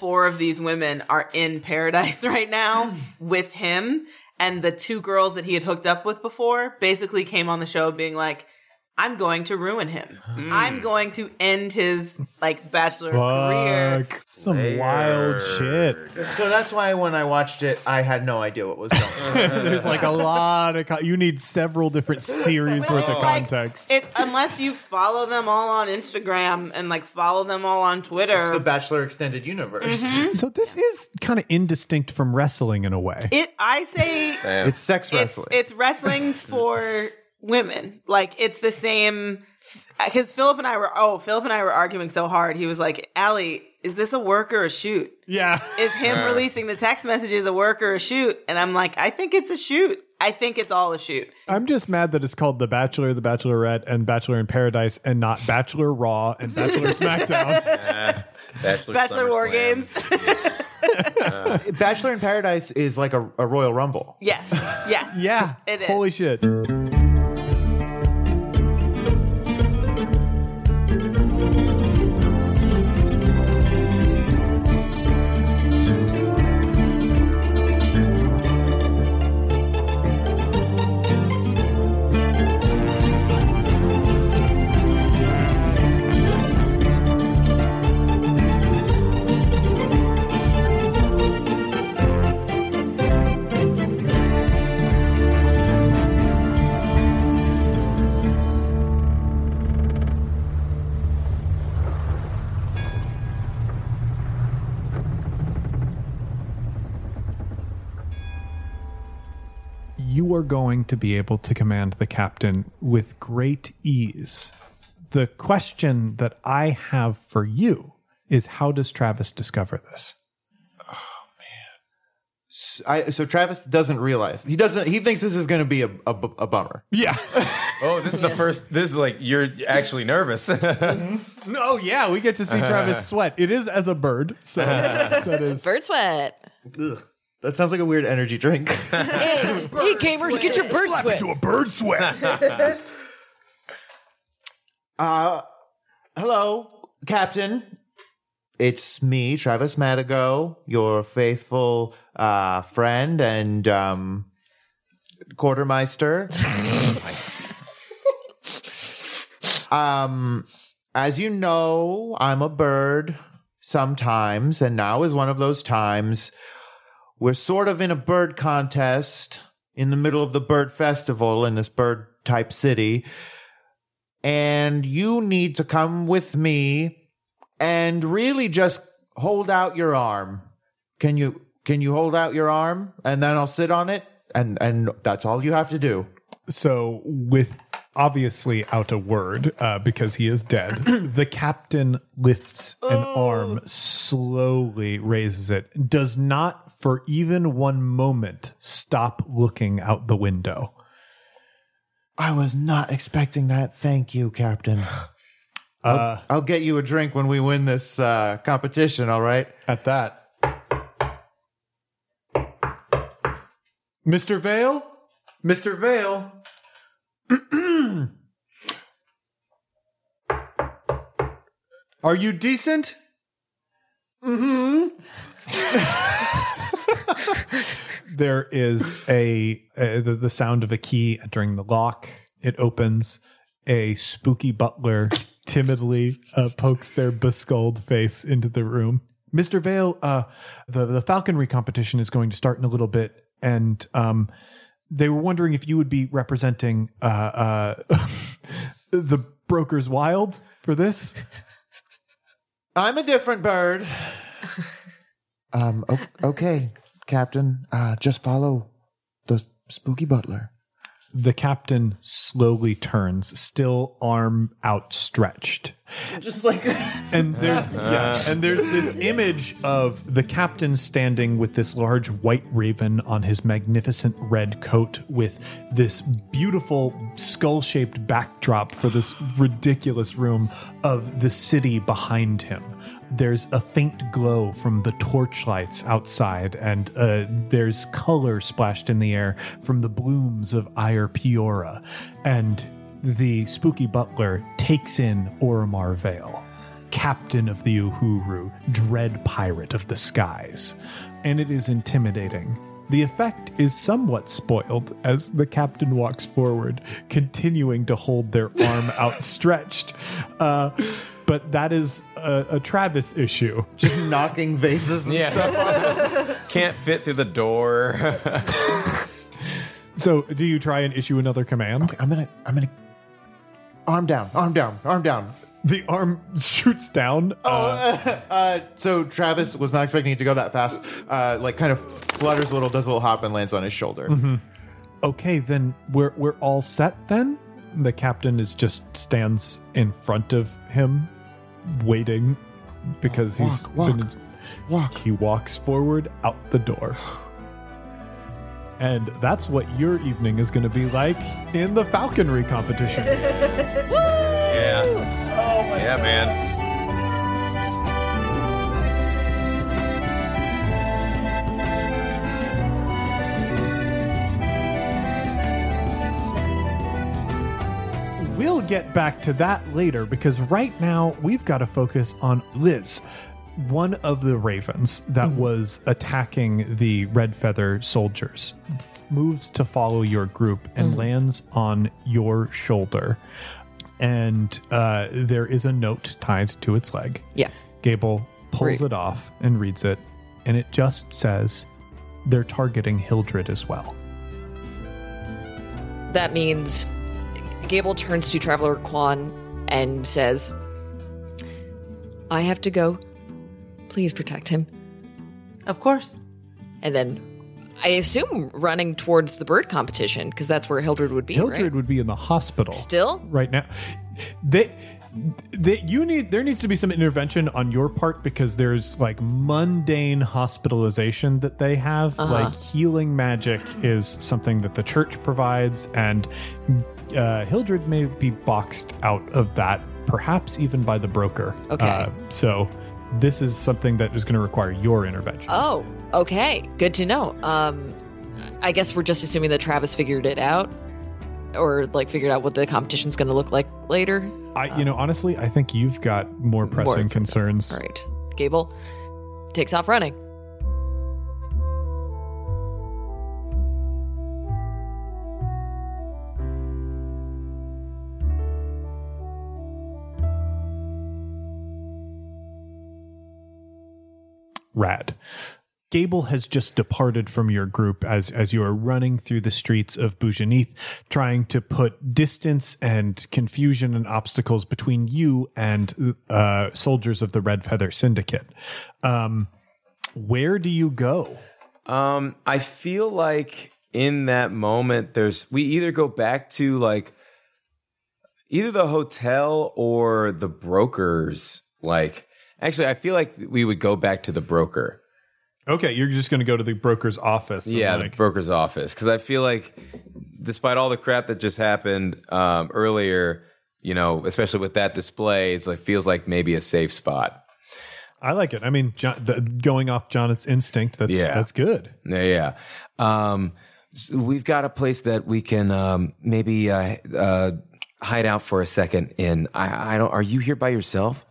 four of these women are in paradise right now with him. And the two girls that he had hooked up with before basically came on the show being like, I'm going to ruin him. Hmm. I'm going to end his like bachelor career. Fuck. Some wild shit. So that's why when I watched it, I had no idea what was going on. There's like a lot of. Con- you need several different series worth of It's like- context. It, unless you follow them all on Instagram and like follow them all on Twitter. It's the Bachelor Extended Universe. Mm-hmm. so this is kind of indistinct from wrestling in a way. it I say It's sex it's wrestling. it's wrestling for women. Like it's the same because Philip and I were oh Philip and I were arguing so hard. He was like, "Allie, is this a work or a shoot? yeah. Is him releasing the text messages a work or a shoot?" And I'm like, "I think it's a shoot. I think it's all a shoot." I'm just mad that it's called The Bachelor, The Bachelorette, and Bachelor in Paradise, and not Bachelor Raw and Bachelor SmackDown. Bachelor, Bachelor War SummerSlam. Games. Bachelor in Paradise is like a, a Royal Rumble. yes, yes, yeah. It is. Holy shit. You are going to be able to command the captain with great ease. The question that I have for you is how does Travis discover this? Oh man. I, so Travis doesn't realize he doesn't. He thinks this is going to be a, a, a bummer. Yeah. Oh, this is the first. This is like you're actually nervous. Mm-hmm. No, yeah. We get to see Travis sweat. It is as a bird. So that is. Bird sweat. Ugh. That sounds like a weird energy drink. Hey, hey, gamers, get your bird sweat. into a bird sweat. Uh, hello, Captain. It's me, Travis Madigo, your faithful uh, friend and um, quartermeister. um, as you know, I'm a bird sometimes, and now is one of those times. We're sort of in a bird contest in the middle of the bird festival in this bird type city and you need to come with me and really just hold out your arm. Can you can you hold out your arm and then I'll sit on it and and that's all you have to do. So, with obviously out a word uh, because he is dead, the captain lifts an arm, slowly raises it, does not for even one moment stop looking out the window. I was not expecting that. Thank you, Captain. I'll, I'll get you a drink when we win this uh, competition, all right? At that, Mr. Vale, Mr. Vale. Are you decent? Mm-hmm. there is a, a the, the sound of a key entering the lock. It opens. A spooky butler timidly uh, pokes their beskulled face into the room. Mr. Vale, uh, the the falconry competition is going to start in a little bit, and um, they were wondering if you would be representing uh, uh, the Brokers Wild for this. I'm a different bird. um. o- Okay, Captain. Uh, just follow the spooky butler. The captain slowly turns, still arm outstretched. Just like And there's yeah, and there's this image of the captain standing with this large white raven on his magnificent red coat with this beautiful skull-shaped backdrop for this ridiculous room of the city behind him. There's a faint glow from the torchlights outside, and uh, there's color splashed in the air from the blooms of Piora. And the spooky butler takes in Oromar Vale. captain of the Uhuru, dread pirate of the skies. And it is intimidating. The effect is somewhat spoiled as the captain walks forward, continuing to hold their arm outstretched. Uh, but that is a, a Travis issue. Just knocking vases and Yeah. stuff. Can't fit through the door. So, do you try and issue another command? I'm gonna, I'm gonna, arm down, arm down, arm down. The arm shoots down. Uh, Uh, so Travis was not expecting it to go that fast. Uh, like kind of flutters a little, does a little hop, and lands on his shoulder. okay, then we're we're all set. Then the captain is just stands in front of him, waiting because he's walk, been. walk. He walks forward out the door. And that's what your evening is going to be like in the falconry competition. yeah. Oh my Yeah, man. Get back to that later because right now we've got to focus on Liz, one of the ravens that was attacking the red feather soldiers, moves to follow your group and lands on your shoulder. And uh, there is a note tied to its leg. Yeah. Gable pulls it off and reads it, and it just says they're targeting Hildred as well. That means Gable turns to Traveler Quan and says, I have to go. Please protect him. Of course. And then I assume running towards the bird competition because that's where Hildred would be. Hildred right? would be in the hospital. Still? right now. They, they, you need there needs to be some intervention on your part because there's like mundane hospitalization that they have. Like healing magic is something that the church provides, and uh, Hildred may be boxed out of that, perhaps even by the broker. Okay. Uh, so this is something that is going to require your intervention. Oh, okay. Good to know. Um, I guess we're just assuming that Travis figured it out or like figured out what the competition's going to look like later. I, you know, um, honestly, I think you've got more pressing concerns. All right. Gable takes off running. Rad. Gable has just departed from your group as as you are running through the streets of Boujanith, trying to put distance and confusion and obstacles between you and uh, soldiers of the Red Feather Syndicate. Um, where do you go? Um, I feel like in that moment, there's we either go back to like either the hotel or the brokers. Like, actually, I feel like we would go back to the broker. Okay, you're just going to go to the broker's office. and, Yeah, like- the broker's office. Because I feel like, despite all the crap that just happened um, earlier, you know, especially with that display, it's like feels like maybe a safe spot. I like it. I mean, John, the, going off Jonathan's instinct, that's Yeah. that's good. Yeah, yeah. Um, so we've got a place that we can um, maybe uh, uh, hide out for a second in. I, I don't. Are you here by yourself?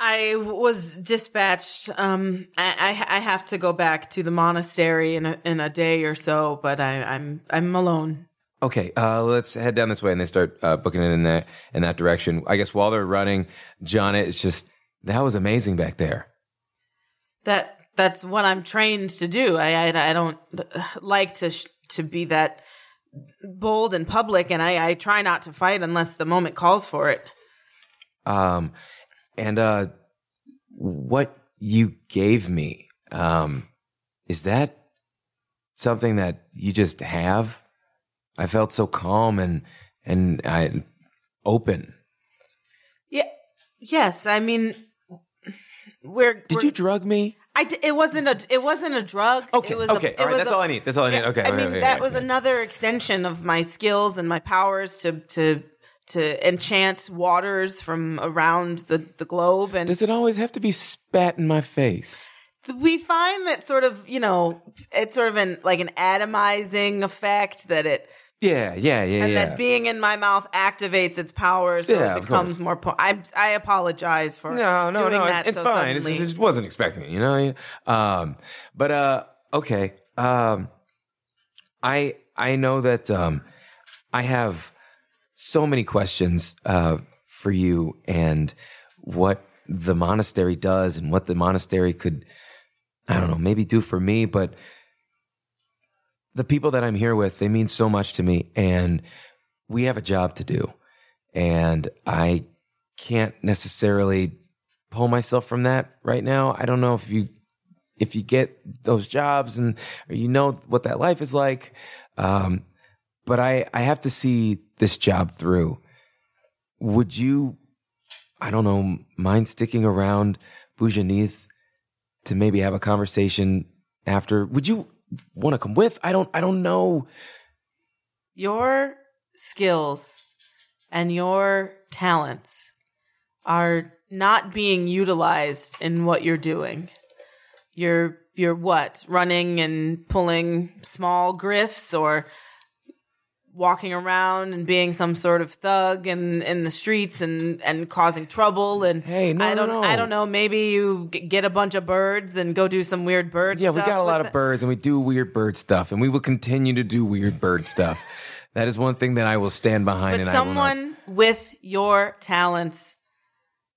I was dispatched. Um, I, I I have to go back to the monastery in a in a day or so, but I, I'm I'm alone. Okay, uh, let's head down this way, and they start uh, booking it in that in that direction. I guess while they're running, John, it's just that was amazing back there. That that's what I'm trained to do. I I, I don't like to sh- to be that bold in public, and I, I try not to fight unless the moment calls for it. Um, and uh, what you gave me, um, is that something that you just have? I felt so calm and and I open. Yeah. Yes. I mean, we're. Did we're- you drug me? I d- it wasn't a it wasn't a drug. Okay, it was okay, A, all right, that's a- all I need, that's all I need. Okay, I mean okay, that okay, was okay. another extension of my skills and my powers to to to enchant waters from around the the globe, and Does it always have to be spat in my face? we find that sort of you know it's sort of an like an atomizing effect that it Yeah, yeah, yeah, and yeah. that being in my mouth activates its power, so Yeah, it becomes more. Po- I I apologize for no, no, doing no. that it's so fine. Suddenly. it's- wasn't expecting it, you know. Um, but uh, okay. Um, I I know that um, I have so many questions uh for you and what the monastery does and what the monastery could I don't know maybe do for me, but the people that I'm here with they mean so much to me and we have a job to do and I can't necessarily pull myself from that right now. I don't know if you if you get those jobs and you know what that life is like. Um, but I I have to see this job through. Would you I don't know mind sticking around Boujanith to maybe have a conversation after? Would you want to come with? I don't I don't know. your skills and your talents are not being utilized in what you're doing. You're you're what? Running and pulling small grifts or walking around and being some sort of thug in in the streets and and causing trouble and Hey, no, I don't no. I don't know maybe you g- get a bunch of birds and go do some weird bird stuff. Yeah, we got a lot with of birds and we do weird bird stuff and we will continue to do weird bird stuff. That is one thing that I will stand behind But and I will not someone with your talents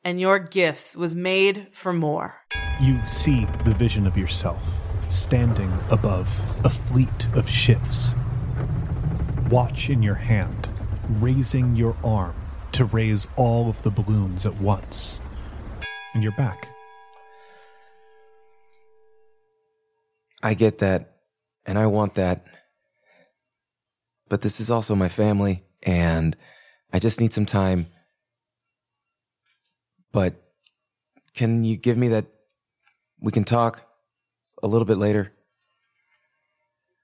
and your gifts was made for more. You see the vision of yourself standing above a fleet of ships. Watch in your hand, raising your arm to raise all of the balloons at once. And you're back. I get that, and I want that. But this is also my family, and I just need some time. But can you give me that? We can talk a little bit later.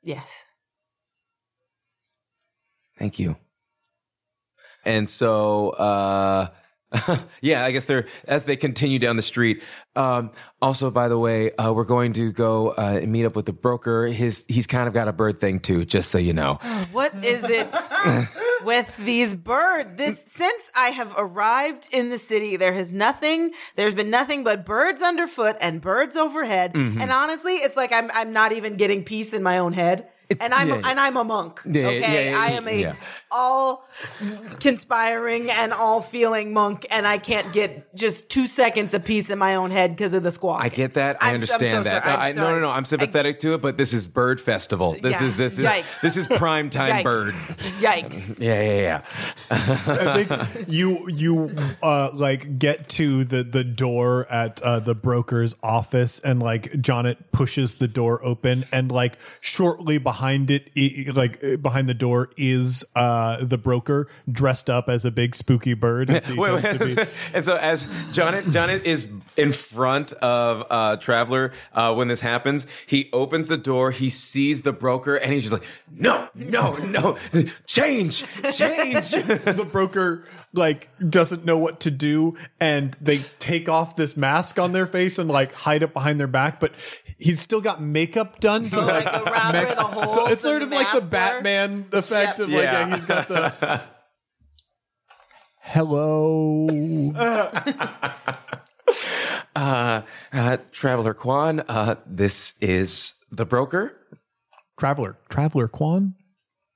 Yes. Thank you. And so, uh, yeah, I guess they're as they continue down the street. Um, also, by the way, uh, we're going to go uh, and meet up with the broker. His he's kind of got a bird thing too, just so you know. What is it with these birds? This since I have arrived in the city, there has nothing. There's been nothing but birds underfoot and birds overhead. Mm-hmm. And honestly, it's like I'm I'm not even getting peace in my own head. And I'm yeah, yeah. and I'm a monk. Yeah, yeah, okay, yeah, I am a yeah. all conspiring and all feeling monk, and I can't get just two seconds of peace in my own head because of the squawk. I get that. I I'm- I'm understand so that. sorry. No, I'm I, no, no, no. I'm sympathetic to it, but this is Bird Festival. This Yeah. is this is Yikes. this is prime time Yikes. bird. Yikes! Yeah, yeah, yeah. I think you you uh like get to the the door at uh, the broker's office and like Jonet pushes the door open and like shortly behind it like uh, behind the door is uh the broker dressed up as a big spooky bird as Wait, wait, to be. and so as Jonet Jonet is in front of uh, Traveler uh, when this happens, he opens the door, he sees the broker, and he's just like, "No, no, no, change, change." the broker like doesn't know what to do and they take off this mask on their face and like hide it behind their back but he's still got makeup done to like like around where the holes so it's in sort the of like the mask were. batman effect Yep. of like Yeah. yeah, he's got the hello uh, uh, Traveler Quan uh, this is the broker. traveler traveler Quan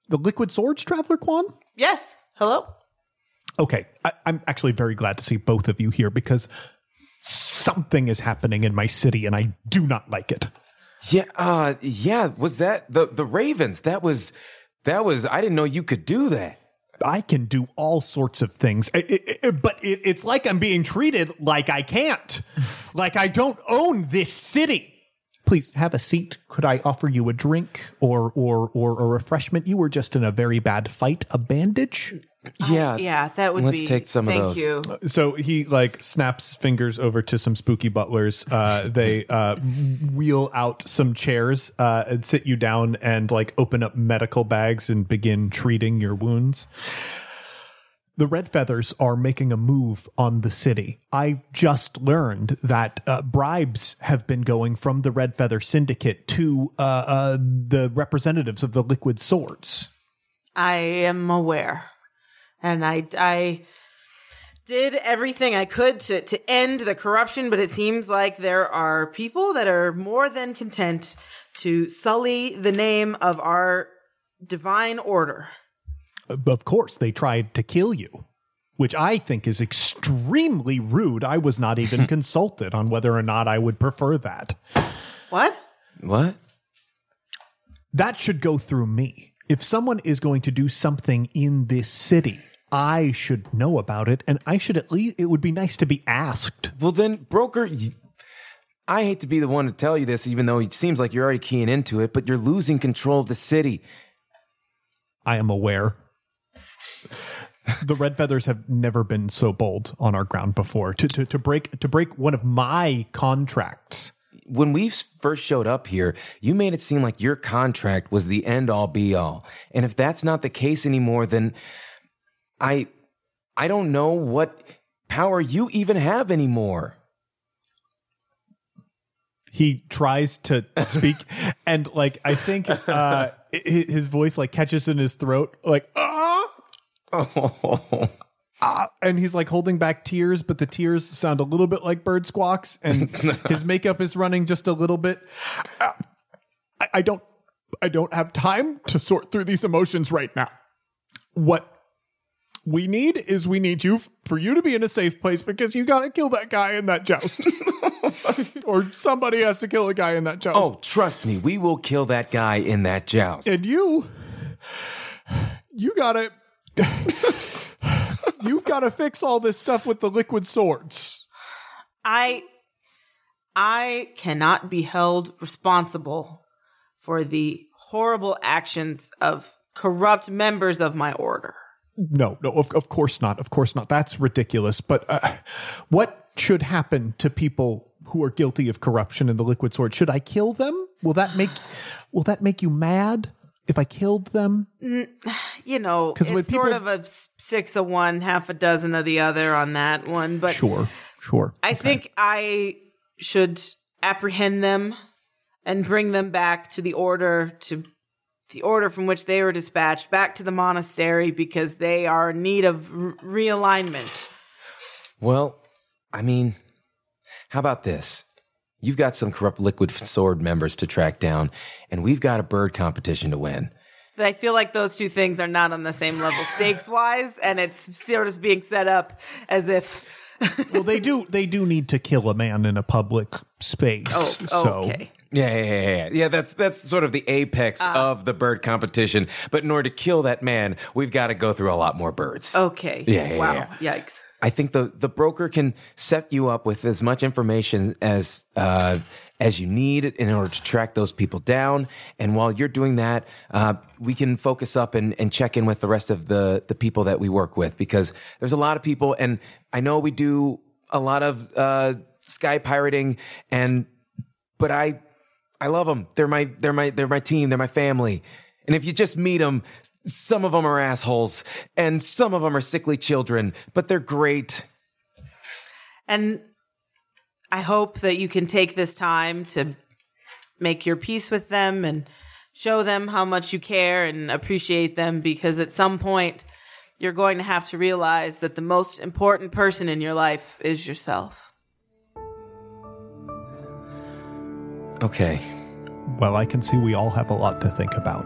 the liquid swords traveler Quan Yes. Hello. Okay I, i'm actually very glad to see both of you here because something is happening in my city and i do not like it Yeah, uh, yeah. Was that the the Ravens? That was that was. I didn't know you could do that. I can do all sorts of things, I- I- I- but it, it's like I'm being treated like I can't, like I don't own this city. Please have a seat. Could I offer you a drink or or or a refreshment? You were just in a very bad fight. A bandage. Yeah, Yeah, that would Let's be. take some of thank those. you. So he like snaps fingers over to some spooky butlers. Uh, they uh, wheel out some chairs uh, and sit you down and like open up medical bags and begin treating your wounds. The Red Feathers are making a move on the city. I just learned that uh, bribes have been going from the Red Feather Syndicate to uh, uh, the representatives of the Liquid Swords. I am aware. And I, I did everything I could to, to end the corruption, but it seems like there are people that are more than content to sully the name of our divine order. Of course, they tried to kill you, which I think is extremely rude. I was not even consulted on whether or not I would prefer that. What? What? That should go through me. If someone is going to do something in this city, I should know about it, and I should at least, it would be nice to be asked. Well, then, broker, I hate to be the one to tell you this, even though it seems like you're already keying into it, but you're losing control of the city. I am aware. The red feathers have never been so bold on our ground before to, to, to break to break one of my contracts When we first showed up here, you made it seem like your contract was the end all be all. And if that's not the case anymore, then I I don't know what power you even have anymore. he tries to speak and like i think uh his voice like catches in his throat like ah ah, and he's like holding back tears but the tears sound a little bit like bird squawks and his makeup is running just a little bit Ah, I, I don't i don't have time to sort through these emotions right now. What we need is we need you for you to be in a safe place because you got to kill that guy in that joust. Or somebody has to kill a guy in that joust. Oh, trust me, we will kill that guy in that joust. and you you gotta you've gotta fix all this stuff with the liquid swords. I I cannot be held responsible for the horrible actions of corrupt members of my order. no no of, of course not of course not. That's ridiculous. But uh, what should happen to people who are guilty of corruption in the liquid sword? Should i kill them? Will that make will that make you mad if i killed them You know, 'Cause it's when sort of a six of one, half a dozen of the other on that one. But sure sure I think I should apprehend them and bring them back to the order to the order from which they were dispatched back to the monastery because they are in need of r- realignment. Well, I mean, how about this? You've got some corrupt liquid sword members to track down, and we've got a bird competition to win. I feel like those two things are not on the same level stakes wise, and it's sort of being set up as if well they do they do need to kill a man in a public space oh, so okay. Yeah, yeah, yeah, yeah. Yeah, that's that's sort of the apex of the bird competition. But in order to kill that man, we've got to go through a lot more birds. Okay. Yeah, yeah, wow. Yikes. I think the the broker can set you up with as much information as uh, as you need in order to track those people down. And while you're doing that, uh, we can focus up and, and check in with the rest of the the people that we work with because there's a lot of people, and I know we do a lot of uh, sky pirating, and but I I love them. They're my they're my they're my team. They're my family. And if you just meet them, some of them are assholes, and some of them are sickly children, but they're great. And I hope that you can take this time to make your peace with them and show them how much you care and appreciate them because at some point you're going to have to realize that the most important person in your life is yourself. Okay. Well, I can see we all have a lot to think about.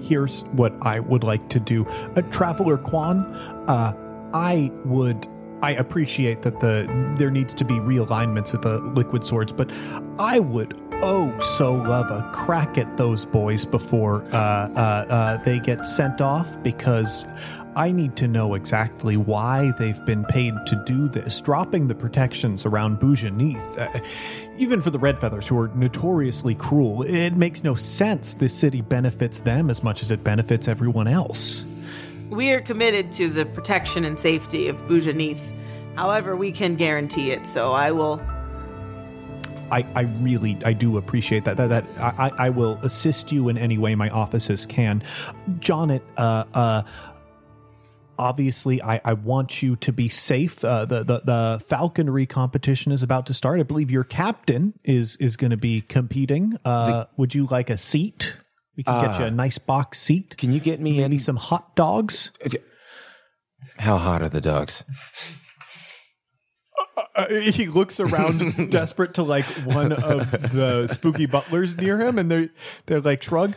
Here's what I would like to do. A traveler Quan, uh, I would I appreciate that the there needs to be realignments at the liquid swords, but I would oh so love a crack at those boys before uh, uh, uh, they get sent off because I need to know exactly why they've been paid to do this. Dropping the protections around Boujanith, uh, even for the Red Feathers, who are notoriously cruel, it makes no sense. This city benefits them as much as it benefits everyone else. We are committed to the protection and safety of Boujanith. However, we can guarantee it. So I will I, I really I do appreciate that that, that I, I will assist you in any way my offices can. Jonet, uh uh obviously I, I want you to be safe. Uh, the, the the falconry competition is about to start. I believe your captain is is going to be competing. Uh, would you like a seat? We can get you a nice box seat. Can you get me Maybe in? some hot dogs. How hot are the dogs? Uh, he looks around, desperate to like one of the spooky butlers near him, and they're they're like shrug.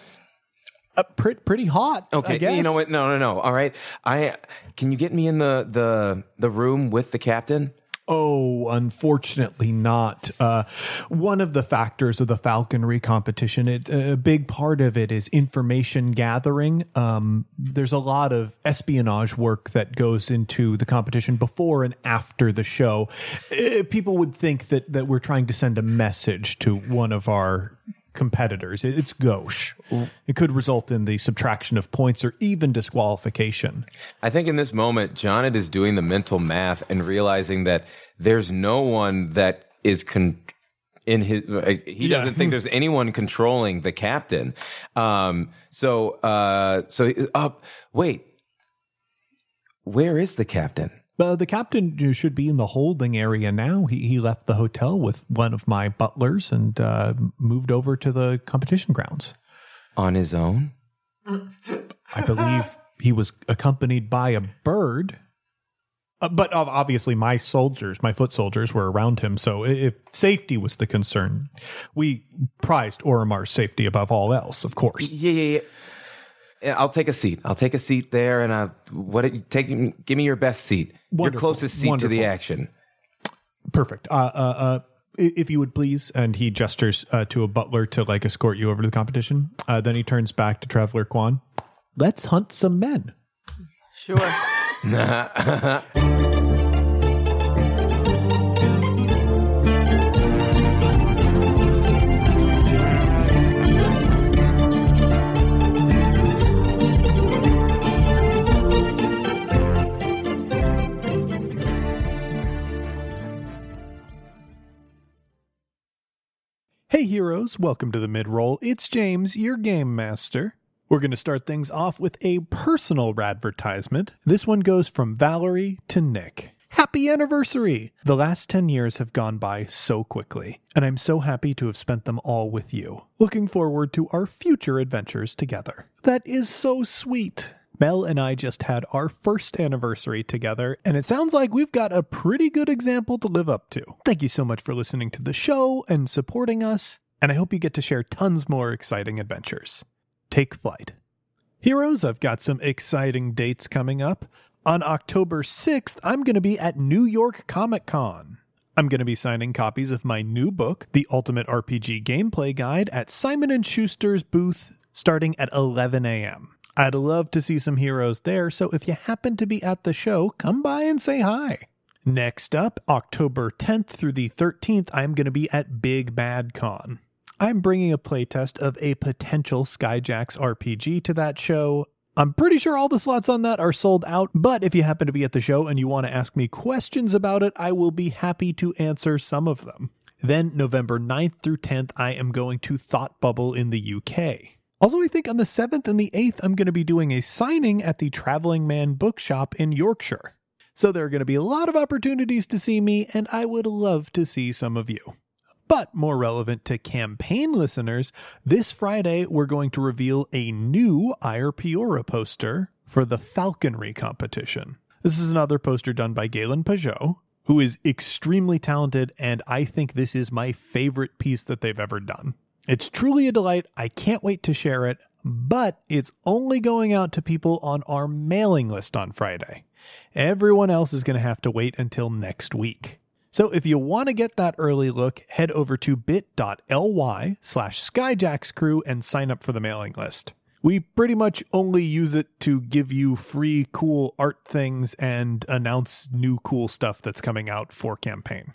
Uh, pretty pretty hot. I Okay, guess. you know what? No, no, no. All right, I can you get me in the the the room with the captain? Oh, unfortunately not. Uh, one of the factors of the falconry competition, it, a big part of it is information gathering. Um, there's a lot of espionage work that goes into the competition before and after the show. Uh, people would think that, that we're trying to send a message to one of our competitors. It's gauche. It could result in the subtraction of points or even disqualification. I think in this moment, Jonet is doing the mental math and realizing that there's no one that is con- in his. uh, He Yeah. doesn't think there's anyone controlling the captain. Um. So. Uh. So. Uh. Wait. Where is the captain? Uh, the captain should be in the holding area now. He he left the hotel with one of my butlers and uh, moved over to the competition grounds. On his own? I believe he was accompanied by a bird. Uh, but obviously, my soldiers, my foot soldiers, were around him. So if safety was the concern, we prized Oromar's safety above all else, of course. Yeah. Yeah. Yeah. Yeah, I'll take a seat. I'll take a seat there, and I what? Take give me your best seat. Wonderful, Your closest seat to the action. Perfect. Uh, uh, uh, if you would please, and he gestures uh, to a butler to like escort you over to the competition. Uh, then he turns back to Traveler Quan. Let's hunt some men. Sure. heroes, welcome to the mid roll. It's James, your game master. We're going to start things off with a personal advertisement. This one goes from Valerie to Nick. Happy anniversary! The last 10 years have gone by so quickly, and I'm so happy to have spent them all with you. Looking forward to our future adventures together. That is so sweet. Mel and I just had our first anniversary together, and it sounds like we've got a pretty good example to live up to. Thank you so much for listening to the show and supporting us, and I hope you get to share tons more exciting adventures. Take flight. Heroes, I've got some exciting dates coming up. On October 6th, I'm going to be at New York Comic Con. I'm going to be signing copies of my new book, The Ultimate RPG Gameplay Guide, at Simon & Schuster's booth starting at 11 a.m. I'd love to see some heroes there, so if you happen to be at the show, come by and say hi. Next up, October 10th through the 13th, I'm going to be at Big Bad Con. I'm bringing a playtest of a potential Skyjacks RPG to that show. I'm pretty sure all the slots on that are sold out, but if you happen to be at the show and you want to ask me questions about it, I will be happy to answer some of them. Then, November 9th through 10th, I am going to Thought Bubble in the UK. Also, I think on the 7th and the 8th, I'm going to be doing a signing at the Traveling Man Bookshop in Yorkshire. So there are going to be a lot of opportunities to see me, and I would love to see some of you. But more relevant to campaign listeners, this Friday we're going to reveal a new Ire Piora poster for the Falconry competition. This is another poster done by Galen Pajot, who is extremely talented, and I think this is my favorite piece that they've ever done. It's truly a delight. I can't wait to share it, but it's only going out to people on our mailing list on Friday. Everyone else is going to have to wait until next week. So if you want to get that early look, head over to bit.ly slash skyjackscrew and sign up for the mailing list. We pretty much only use it to give you free cool art things and announce new cool stuff that's coming out for campaign.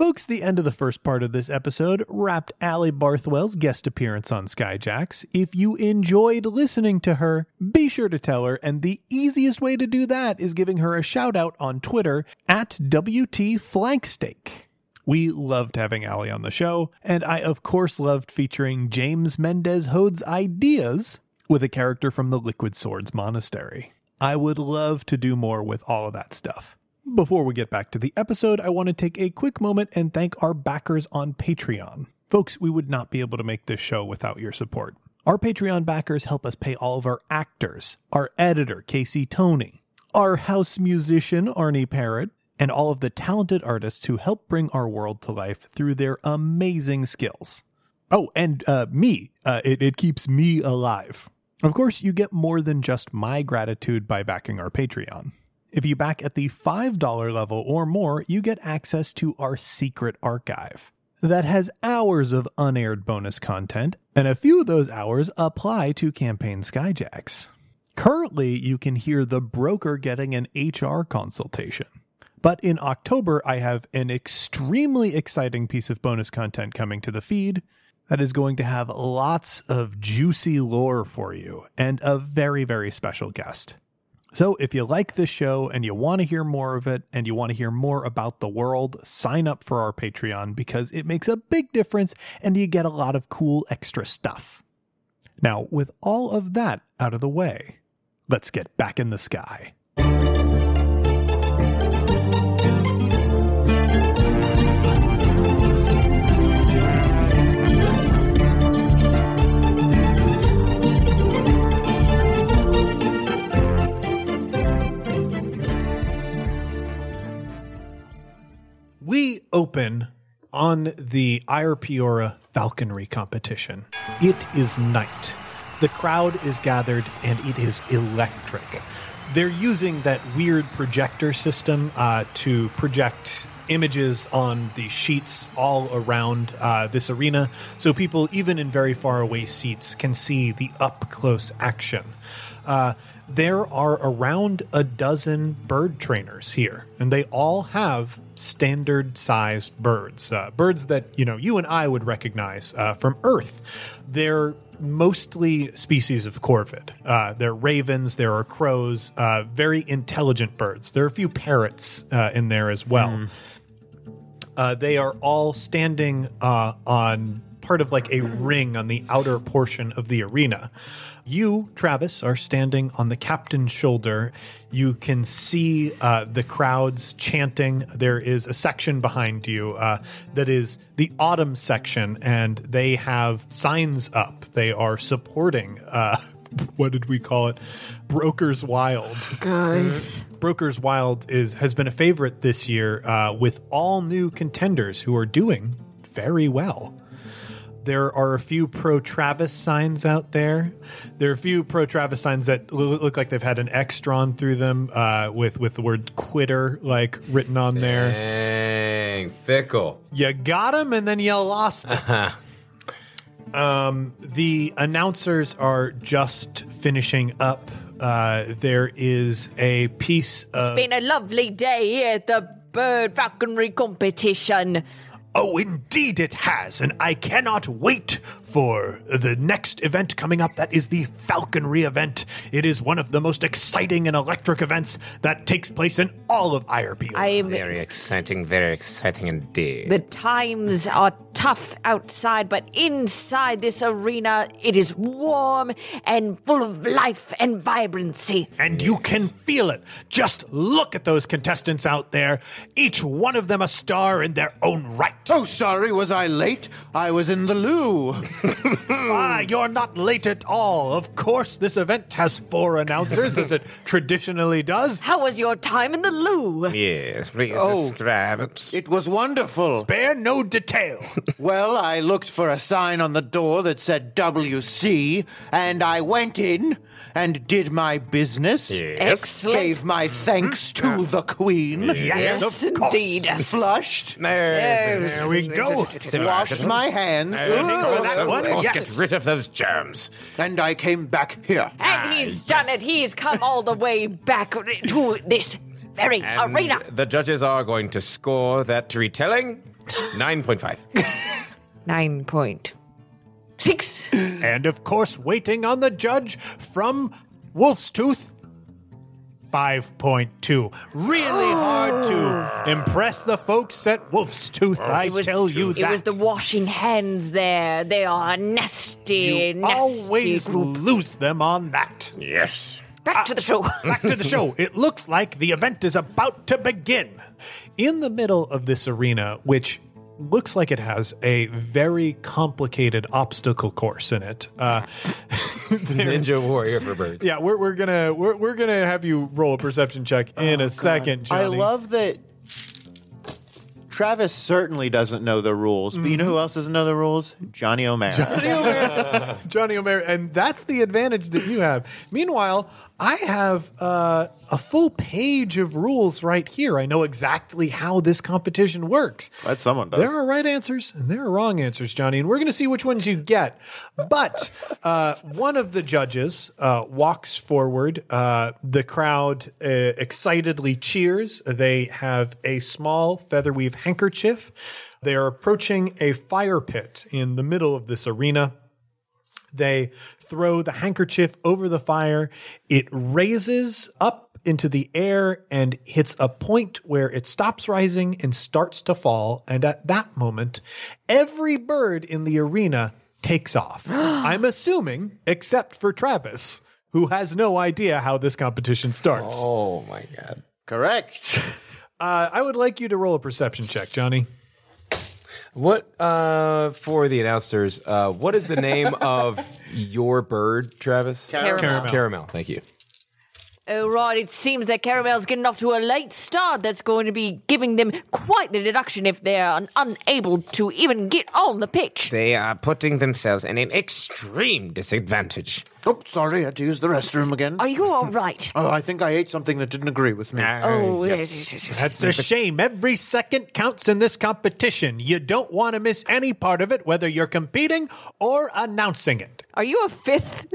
Folks, the end of the first part of this episode wrapped Allie Barthwell's guest appearance on Skyjacks. If you enjoyed listening to her, be sure to tell her, and the easiest way to do that is giving her a shout out on Twitter at WT Flanksteak. We loved having Allie on the show, and I of course loved featuring James Mendez Hodes' ideas with a character from the Liquid Swords Monastery. I would love to do more with all of that stuff. Before we get back to the episode, I want to take a quick moment and thank our backers on Patreon. Folks, we would not be able to make this show without your support. Our Patreon backers help us pay all of our actors, our editor, Casey Tony, our house musician, Arnie Parrott, and all of the talented artists who help bring our world to life through their amazing skills. Oh, and uh, me. Uh, it, it keeps me alive. Of course, you get more than just my gratitude by backing our Patreon. If you back at the $5 level or more, you get access to our secret archive that has hours of unaired bonus content, and a few of those hours apply to Campaign Skyjacks. Currently, you can hear the broker getting an HR consultation. But in October, I have an extremely exciting piece of bonus content coming to the feed that is going to have lots of juicy lore for you and a very, very special guest. So, if you like this show and you want to hear more of it and you want to hear more about the world, sign up for our Patreon because it makes a big difference and you get a lot of cool extra stuff. Now, with all of that out of the way, let's get back in the sky. Open on the Ire falconry competition. It is night. The crowd is gathered and it is electric. They're using that weird projector system uh, to project images on the sheets all around uh, this arena so people, even in very far away seats, can see the up close action. Uh, there are around a dozen bird trainers here, and they all have standard sized birds, uh, birds that you know you and I would recognize uh, from Earth. They're mostly species of corvid. Uh, they're ravens, there are crows, uh, very intelligent birds. There are a few parrots uh, in there as well. Uh, they are all standing uh, on part of like a ring on the outer portion of the arena. You, Travis, are standing on the captain's shoulder. You can see uh, the crowds chanting. There is a section behind you uh, that is the autumn section, and they have signs up. They are supporting. Uh, what did we call it? Brokers Wild. Guys. Brokers Wild is has been a favorite this year uh, with all new contenders who are doing very well. There are a few pro Travis signs out there. There are a few pro Travis signs that look like they've had an X drawn through them uh, with with the word "quitter" like written on there. Dang, fickle. You got him, and then you lost him. um, the announcers are just finishing up. Uh, there is a piece of. It's been a lovely day here at the bird falconry competition. Oh, indeed it has, and I cannot wait for the next event coming up. That is the Falconry event. It is one of the most exciting and electric events that takes place in all of IRP. I'm Very exciting, very exciting indeed. The times are tough outside, but inside this arena, it is warm and full of life and vibrancy. and you can feel it. Just look at those contestants out there. Each one of them a star in their own right. Oh, sorry, was I late? I was in the loo. ah, you're not late at all. Of course, this event has four announcers, as it traditionally does. How was your time in the loo? yes, please Oh. describe it. It was wonderful. Spare no detail. Well, I looked for a sign on the door that said WC, and I went in and did my business. Excellent. Gave my mm-hmm. thanks to the Queen. Yes, indeed. Flushed. there we go. Washed my hands. that one, Of course, yes. get rid of those germs. And I came back here. And he's ah, done it. He's come all the way back to this very And arena. the judges are going to score that retelling 9.5. 9.6. And of course, waiting on the judge from Wolf's Tooth. 5.2. Really oh. hard to impress the folks at Wolf's Tooth, oh. I It was- tell you It that. was the washing hands there. They are nasty, you nasty always group. lose them on that. yes. Back to the show. Ah, back to the show. It looks like the event is about to begin. In the middle of this arena, which looks like it has a very complicated obstacle course in it. Uh, Ninja warrior for birds. yeah, we're, we're gonna we're, we're gonna have you roll a perception check in a second. I love that Travis certainly doesn't know the rules, but you know who else doesn't know the rules? Johnny O'Mara. Johnny O'Mara, and that's the advantage that you have. Meanwhile, I have uh, a full page of rules right here. I know exactly how this competition works. That someone does. There are right answers and there are wrong answers, Johnny, and we're going to see which ones you get. But uh, one of the judges uh, walks forward. Uh, the crowd uh, excitedly cheers. They have a small feather featherweave handkerchief. They are approaching a fire pit in the middle of this arena. They throw the handkerchief over the fire. It raises up into the air and hits a point where it stops rising and starts to fall. And at that moment, every bird in the arena takes off. I'm assuming, except for Travis, who has no idea how this competition starts. Oh my god. Correct. Uh, I would like you to roll a perception check, Johnny. What uh for the announcers, uh what is the name of your bird, Travis? Caramel. Caramel. Caramel, thank you. Oh, right. It seems that Caramel's getting off to a late start. That's going to be giving them quite the deduction if they're un- unable to even get on the pitch. They are putting themselves in an extreme disadvantage. oh, sorry, I had to use the restroom again. Are you all right? Oh, I think I ate something that didn't agree with me. Oh, oh yes. yes, yes, yes. That's a shame. Every second counts in this competition. You don't want to miss any part of it, whether you're competing or announcing it. Are you a fifth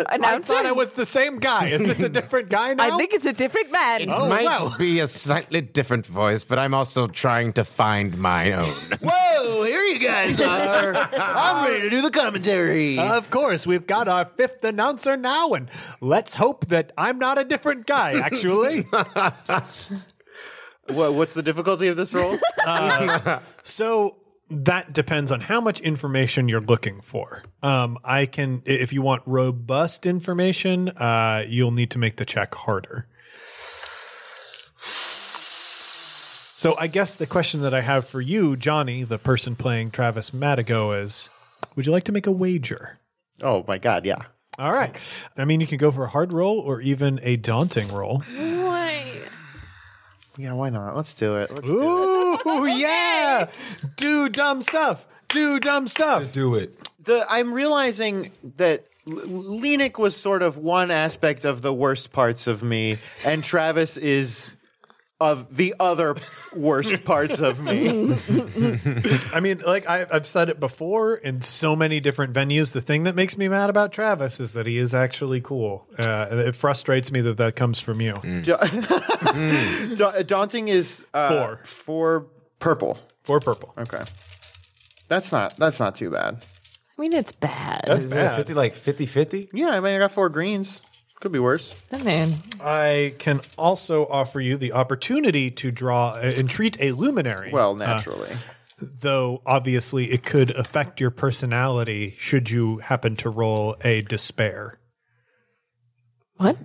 I announcer? thought I was the same guy. Is this a different guy now? I think it's a different man. Oh, Might well. be a slightly different voice, but I'm also trying to find my own. Whoa, here you guys are. I'm ready to do the commentary. Of course, we've got our fifth announcer now, and let's hope that I'm not a different guy, actually. what, what's the difficulty of this role? Uh, so that depends on how much information you're looking for. Um, I can, if you want robust information, uh, you'll need to make the check harder. So I guess the question that I have for you, Johnny, the person playing Travis Madigo, is: Would you like to make a wager? oh my god, yeah. All right. I mean, you can go for a hard roll or even a daunting roll. Yeah, why not? Let's do it. Let's do it. Ooh, yeah! Do dumb stuff. Do dumb stuff. Do it. The I'm realizing that L- Lenik was sort of one aspect of the worst parts of me, and Travis is of the other worst parts of me. I mean, like I, I've said it before in so many different venues. The thing that makes me mad about Travis is that he is actually cool. Uh, it frustrates me that that comes from you. Da- Da- daunting is uh, Four. for purple. Four purple. Okay, that's not that's not too bad. I mean, it's bad. That's Is bad. 50 like 50 50? Yeah, I mean I got four greens. Could be worse. That man. I can also offer you the opportunity to draw uh, entreat a luminary. Well, naturally. though obviously it could affect your personality should you happen to roll a despair. What?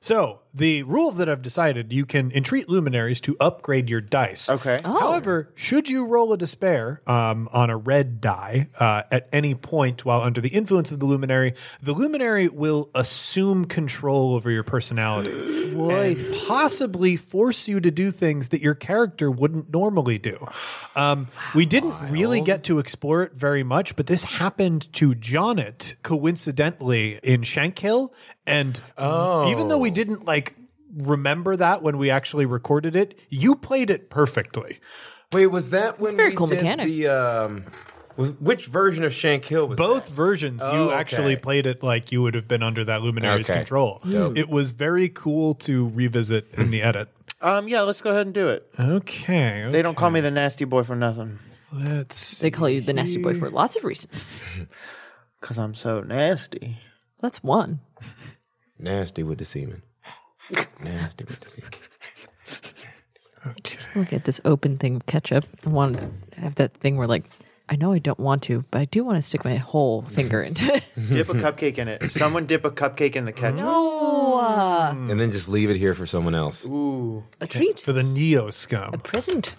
So the rule that I've decided, you can entreat luminaries to upgrade your dice. okay. However, should you roll a despair um, on a red die uh, at any point while under the influence of the luminary, the luminary will assume control over your personality and possibly force you to do things that your character wouldn't normally do. Um, we didn't really get to explore it very much, but this happened to Jonet coincidentally in Shankhill, and even though we didn't like remember that when we actually recorded it, you played it perfectly. Wait, was that when very we cool did mechanic. the um was, which version of Shank Hill was Both that? versions, Oh, you okay. actually played it like you would have been under that luminary's Okay. control. It was very cool to revisit in the edit. Um. Yeah. Let's go ahead and do it. Okay, They don't call me the nasty boy for nothing. Let's. They call you the nasty boy for lots of reasons. Cause I'm so nasty. That's one. Nasty with the semen. Nasty with the semen. Look at this open thing of ketchup. I want to have that thing where, like, I know I don't want to, but I do want to stick my whole finger into it. Dip a cupcake in it. Someone dip a cupcake in the ketchup. And then just leave it here for someone else. Ooh. a treat. for the neo scum. A present.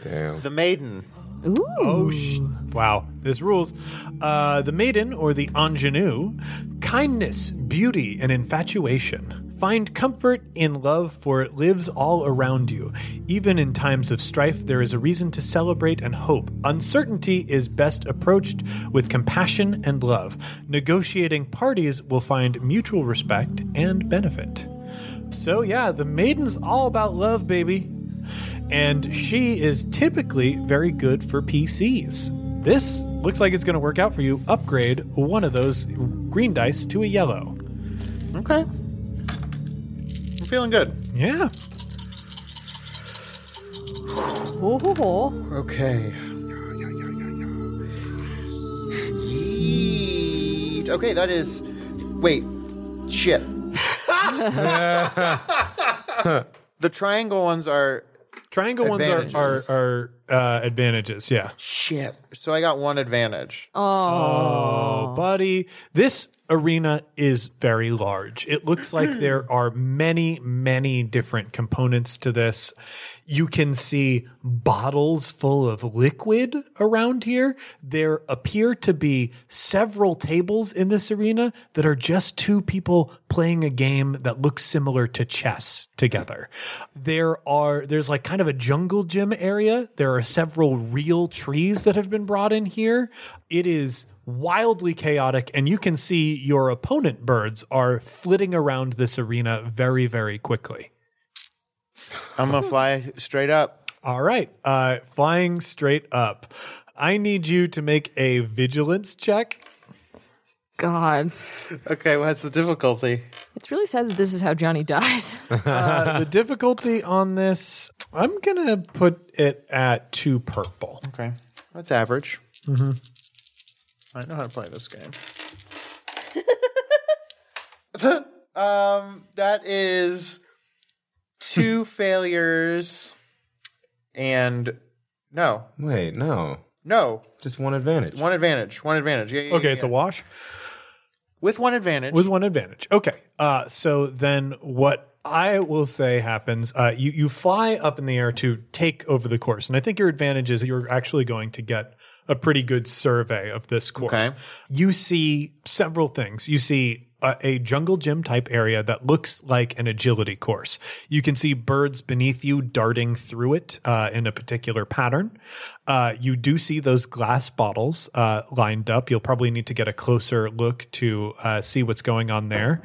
Damn. The maiden. Ooh. Oh, sh- wow. This rules. Uh, the maiden or the ingenue, kindness, beauty, and infatuation. Find comfort in love, for it lives all around you. Even in times of strife, there is a reason to celebrate and hope. Uncertainty is best approached with compassion and love. Negotiating parties will find mutual respect and benefit. So, yeah, the maiden's all about love, baby and she is typically very good for PCs. This looks like it's going to work out for you. Upgrade one of those green dice to a yellow. Okay. I'm feeling good. Yeah. Oh, Okay. Yeet. Okay, that is. Wait. Shit. the triangle ones are Triangle ones are, are, are uh, advantages. Yeah. shit. So I got one advantage. Oh, buddy. This arena is very large. It looks like there are many, many different components to this. You can see bottles full of liquid around here. There appear to be several tables in this arena that are just two people playing a game that looks similar to chess together. There are there's like kind of a jungle gym area. There are several real trees that have been brought in here. It is wildly chaotic and you can see your opponent birds are flitting around this arena very very quickly. I'm gonna fly straight up. All right, uh flying straight up. I need you to make a vigilance check. God. Okay, what's the difficulty? It's really sad that this is how Johnny dies. Uh, the difficulty on this, I'm gonna put it at two purple. Okay, that's average. Mm-hmm. I know how to play this game. um, that is two failures and no, Wait, no. no, Just one advantage. one advantage, one advantage. Yeah, yeah, Okay, yeah, it's a wash with one advantage. with one advantage. Okay, uh, so then what I will say happens: uh, you you fly up in the air to take over the course, and I think your advantage is you're actually going to get a pretty good survey of this course. Okay. You see several things. You see a, a jungle gym type area that looks like an agility course. You can see birds beneath you darting through it uh, in a particular pattern. Uh, you do see those glass bottles uh, lined up. You'll probably need to get a closer look to uh, see what's going on there.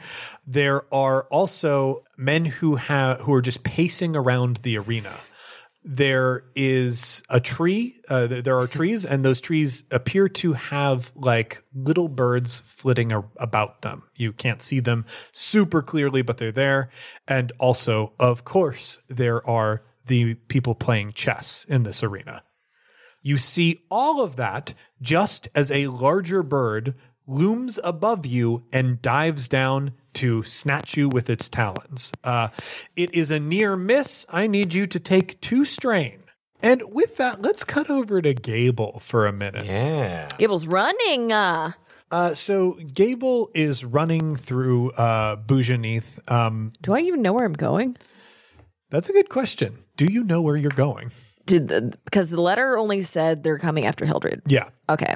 There are also men who have who are just pacing around the arena there is a tree. Uh, there are trees, and those trees appear to have like little birds flitting a- about them. You can't see them super clearly, but they're there. And also, of course, there are the people playing chess in this arena. You see all of that just as a larger bird looms above you and dives down to snatch you with its talons. Uh, it is a near miss. I need you to take two strain. And with that, let's cut over to Gable for a minute. Yeah. Gable's running. Uh, Uh, so Gable is running through uh, Boujanith. Um, do I even know where I'm going? that's a good question. Do you know where you're going? Did the, because the letter only said they're coming after Hildred. Yeah. Okay.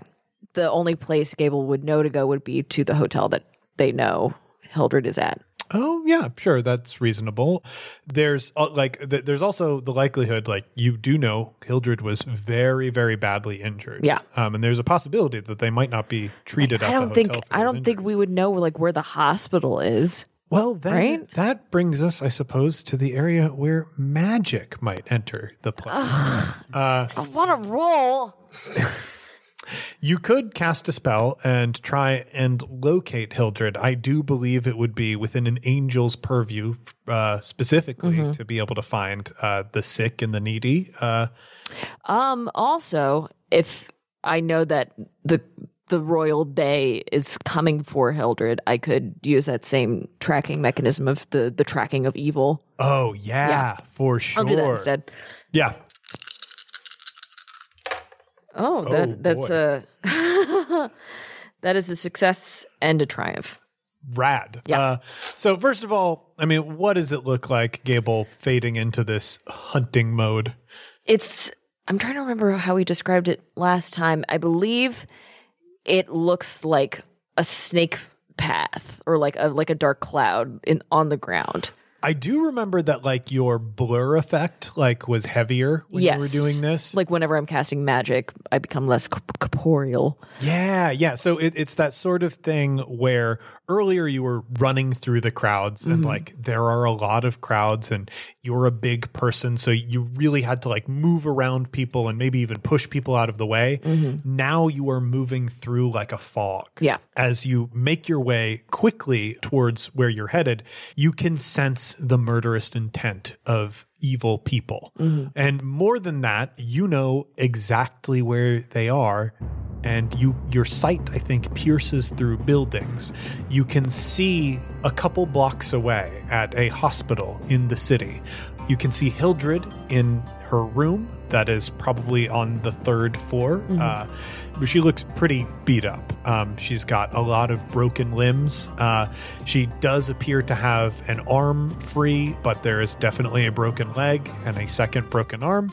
The only place Gable would know to go would be to the hotel that they know Hildred is at. Oh yeah, sure, that's reasonable. There's uh, like th- there's also the likelihood like you do know Hildred was very very badly injured. Yeah. Um and there's a possibility that they might not be treated at I don't think I don't think we would know like where the hospital is. Well, then Right? that brings us I suppose to the area where magic might enter the play. I want to roll. You could cast a spell and try and locate Hildred. I do believe it would be within an angel's purview, uh, specifically Mm-hmm. to be able to find uh, the sick and the needy. Uh, Um. Also, if I know that the the royal day is coming for Hildred, I could use that same tracking mechanism of the the tracking of evil. oh yeah, Yeah. for sure. I'll do that instead. Yeah, Oh, Oh, that that's boy. a that is a success and a triumph. rad. Yeah. Uh, so first of all, I mean, what does it look like, Gable, fading into this hunting mode? It's I'm trying to remember how we described it last time. I believe it looks like a snake path or like a like a dark cloud in on the ground. I do remember that like your blur effect like was heavier when yes. you were doing this. Like whenever I'm casting magic, I become less corp- corporeal. Yeah, yeah. So it, it's that sort of thing where earlier you were running through the crowds and mm-hmm. like there are a lot of crowds and you're a big person. So you really had to like move around people and maybe even push people out of the way. Mm-hmm. Now you are moving through like a fog. Yeah. As you make your way quickly towards where you're headed, you can sense the murderous intent of evil people. Mm-hmm. And more than that, you know exactly where they are and you your sight I think pierces through buildings. You can see a couple blocks away at a hospital in the city. You can see Hildred in her room that is probably on the third floor. Uh, but she looks pretty beat up. Um, she's got a lot of broken limbs. Uh, she does appear to have an arm free, but there is definitely a broken leg and a second broken arm.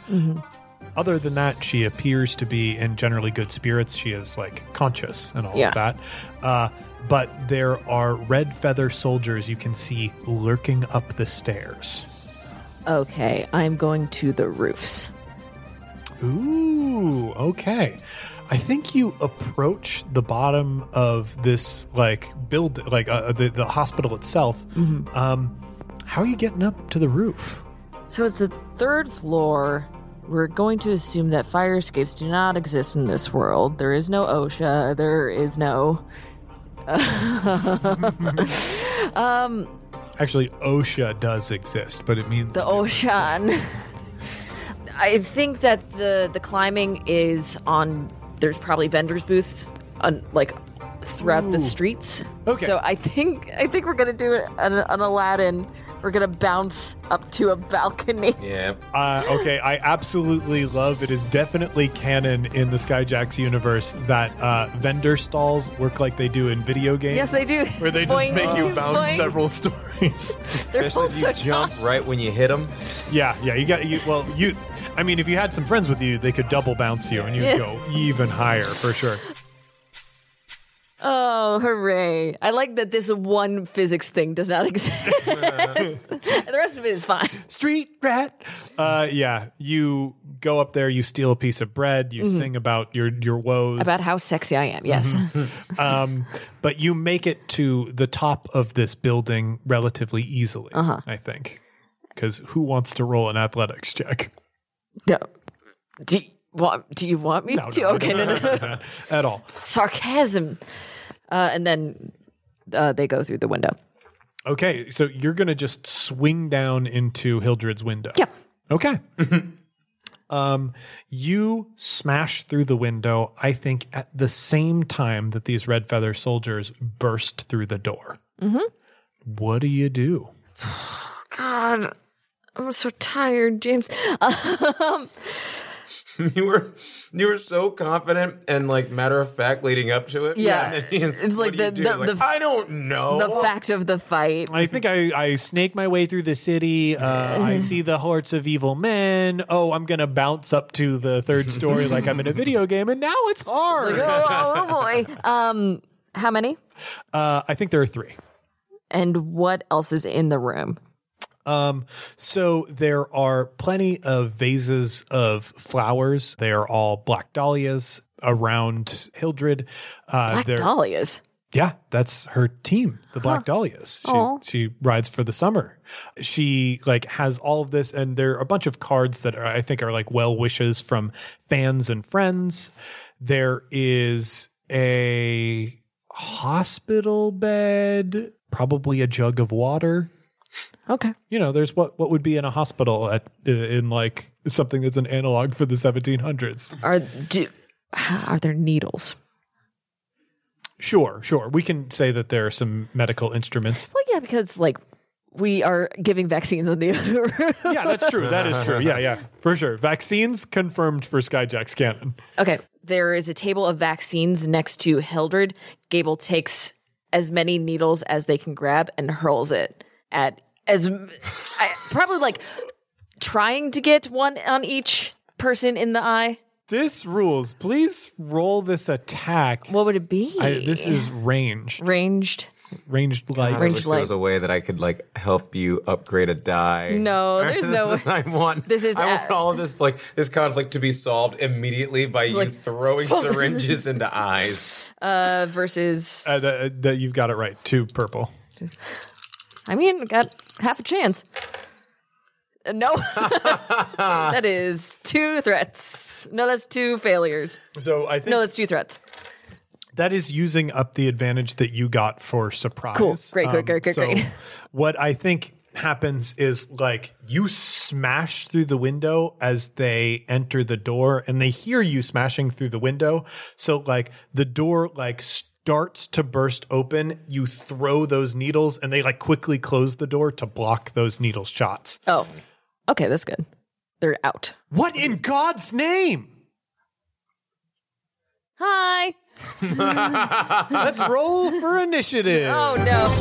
Other than that, she appears to be in generally good spirits. She is like conscious and all Yeah. of that. Uh, but there are red feather soldiers you can see lurking up the stairs. Okay, I'm going to the roofs. Ooh, okay. I think you approach the bottom of this like build, like uh, the the hospital itself. Um, how are you getting up to the roof? So it's the third floor. We're going to assume that fire escapes do not exist in this world. There is no OSHA. There is no. Um, Actually, OSHA does exist, but it means the ocean. I think that the the climbing is on. There's probably vendors booths on like throughout the streets. Okay. So I think I think we're gonna do an, an Aladdin. We're gonna bounce up to a balcony. Yeah. Uh, okay, I absolutely love it. Is definitely canon in the Skyjacks universe that uh, vendor stalls work like they do in video games. Yes, they do. Where they just Boing, make you bounce boing. several stories. They're Especially if you also jump right when you hit them. yeah, yeah. You got you. Well, you. I mean, if you had some friends with you, they could double bounce you, and you'd Yeah. go even higher for sure. Oh, hooray. I like that this one physics thing does not exist. the rest of it is fine. Street rat. Uh, yeah, you go up there, you steal a piece of bread, you sing about your your woes. Mm-hmm. About how sexy I am, yes. um, but you make it to the top of this building relatively easily. Uh-huh. I think, because who wants to roll an athletics check? No. Do you want, do you want me No, to? no, okay, no. no, no, at all. Sarcasm. Uh, and then uh, they go through the window. Okay, so you're gonna just swing down into Hildred's window. Yeah. Okay. um, you smash through the window. I think at the same time that these red feather soldiers burst through the door. Mm-hmm. What do you do? God, I'm so tired, James. You were you were so confident and like matter of fact leading up to it. Yeah. And It's like what do the- do? the- Like, the- I don't know. the fact of the fight. I think I, I snake my way through the city. Uh, I see the hordes of evil men. Oh, I'm gonna bounce up to the third story like I'm in a video game, and now it's hard. oh, oh, boy. Um, how many? Uh, I think there are three. And what else is in the room? Um, so there are plenty of vases of flowers. They are all black dahlias around Hildred. Uh, Black dahlias. Yeah, that's her team, the Black Dahlias. She she rides for the summer. She like has all of this, and there are a bunch of cards that are, I think are like well wishes from fans and friends. There is a hospital bed, probably a jug of water. Okay. You know, there's what what would be in a hospital at in like something that's an analog for the 1700s. Are do are there needles? Sure, sure. We can say that there are some medical instruments Well, yeah, because like we are giving vaccines in the yeah, that's true. That is true. Yeah, yeah, for sure. Vaccines confirmed for Skyjack's canon. Okay, there is a table of vaccines next to Hildred. Gable takes as many needles as they can grab and hurls it at as I, probably like trying to get one on each person in the eye? This rules. Please roll this attack. What would it be? I, this is ranged. ranged. Ranged light. I Range wish light. there was a way that I could like help you upgrade a die. No, there's no way. I want This is I want a- all of this like this conflict to be solved immediately by you Like- throwing syringes into eyes. Uh, versus. Uh, that, that you've got it right. Two purple. I mean, got half a chance. Uh, No, that is two threats. No, that's two failures. So I think No, that's two threats. that is using up the advantage that you got for surprise. Um, Cool. Great, great, great, great, so great. What I think happens is like you smash through the window as they enter the door and they hear you smashing through the window. So like the door like starts to burst open, you throw those needles and they like quickly close the door to block those needle shots. Oh, okay, that's good. They're out. What in God's name? Hi. Let's roll for initiative. Oh no.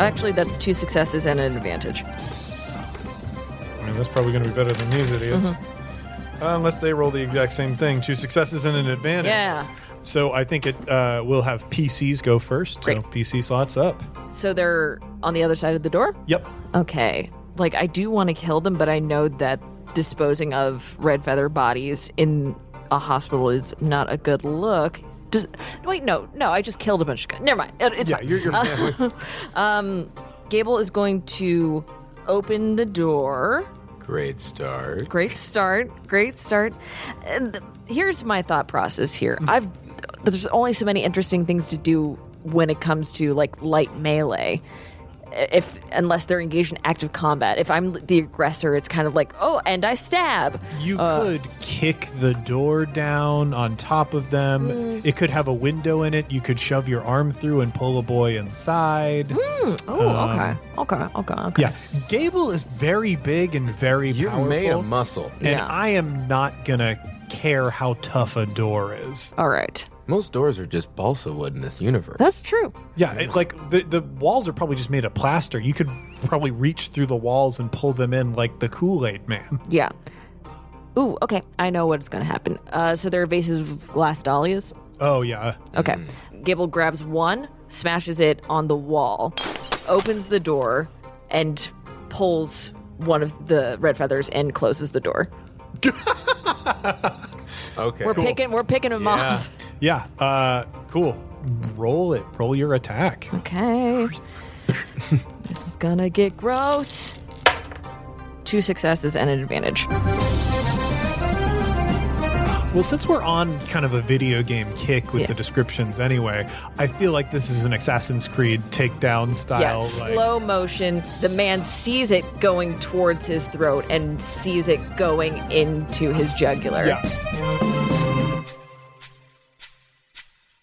Actually, that's two successes and an advantage. Mean, that's probably going to be better than these idiots. Mm-hmm. Uh, unless they roll the exact same thing. Two successes and an advantage. Yeah. So I think it uh, will have PCs go first. Great. So PC slots up. So they're on the other side of the door? Yep. Okay. Like, I do want to kill them, but I know that disposing of red feather bodies in a hospital is not a good look. Does, wait, no, no, I just killed a bunch of guys. Never mind. It- It's Yeah, fine. you're, you're family. Gable is going to open the door. Great start. Great start. Great start. And here's my thought process here. Hmm. I've there's only so many interesting things to do when it comes to like light melee. If unless they're engaged in active combat. If I'm the aggressor, it's kind of like, oh, and I stab. You Uh. could kick the door down on top of them. Mm. It could have a window in it. You could shove your arm through and pull a boy inside. Oh, okay. Okay. Okay. Okay. Yeah. Gable is very big and very You're powerful. made of muscle. and Yeah. I am not going to care how tough a door is. All right. Most doors are just balsa wood in this universe. That's true. Yeah, it, like the the walls are probably just made of plaster. You could probably reach through the walls and pull them in like the Kool Aid Man. Yeah. Ooh, okay. I know what's going to happen. Uh, so there are vases of glass dahlias. Oh yeah, Okay. Gable grabs one, smashes it on the wall, opens the door, and pulls one of the red feathers and closes the door. okay. We're picking we're picking him off. yeah. Uh, cool. Roll it. Roll your attack. Okay. this is gonna get gross. Two successes and an advantage. Well, since we're on kind of a video game kick with Yeah. the descriptions anyway, I feel like this is an Assassin's Creed takedown style. Yeah, like- slow motion. The man sees it going towards his throat and sees it going into his jugular. Yeah.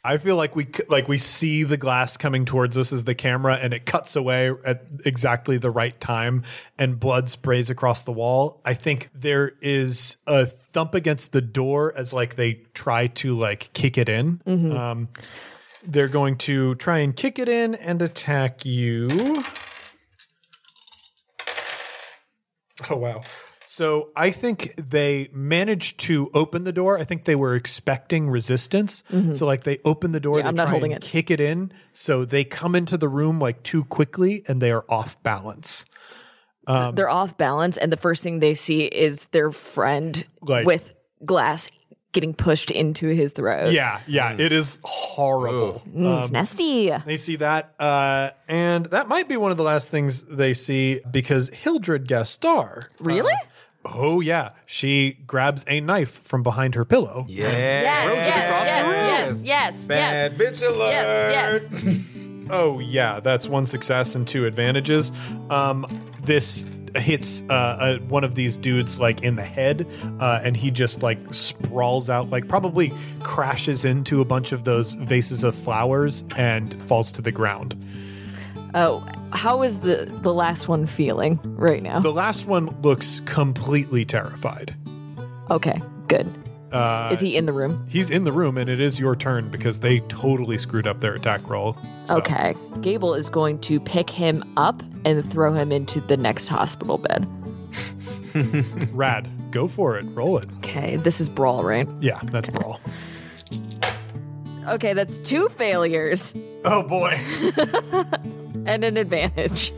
I feel like we like we see the glass coming towards us as the camera, and it cuts away at exactly the right time, and blood sprays across the wall. I think there is a thump against the door as like they try to like kick it in. Um, they're going to try and kick it in and attack you. Oh wow. So I think they managed to open the door. I think they were expecting resistance. Mm-hmm. So like they open the door, Yeah, they I'm not holding and it. kick it in. So they come into the room like too quickly and they are off balance. Um, They're off balance, and the first thing they see is their friend Like- with glass getting pushed into his throat. Yeah, yeah, mm. it is horrible. Mm, it's um, nasty. They see that, uh, and that might be one of the last things they see because Hildred Gastar. Uh, really? Oh yeah, she grabs a knife from behind her pillow. Yeah. yes, yes, yes, yes, yes, Bad bitch alert. yes, yes. Oh yeah, that's one success and two advantages. Um, this hits uh, uh, one of these dudes like in the head, uh, and he just like sprawls out, like probably crashes into a bunch of those vases of flowers and falls to the ground. Oh, how is the the last one feeling right now? The last one looks completely terrified. okay, good. Uh, Is he in the room? He's in the room, and it is your turn because they totally screwed up their attack roll. So- Okay. Gable is going to pick him up and throw him into the next hospital bed. Rad, go for it. Roll it. Okay, this is brawl, right? Yeah, that's brawl. Okay, that's two failures Oh boy. and an advantage.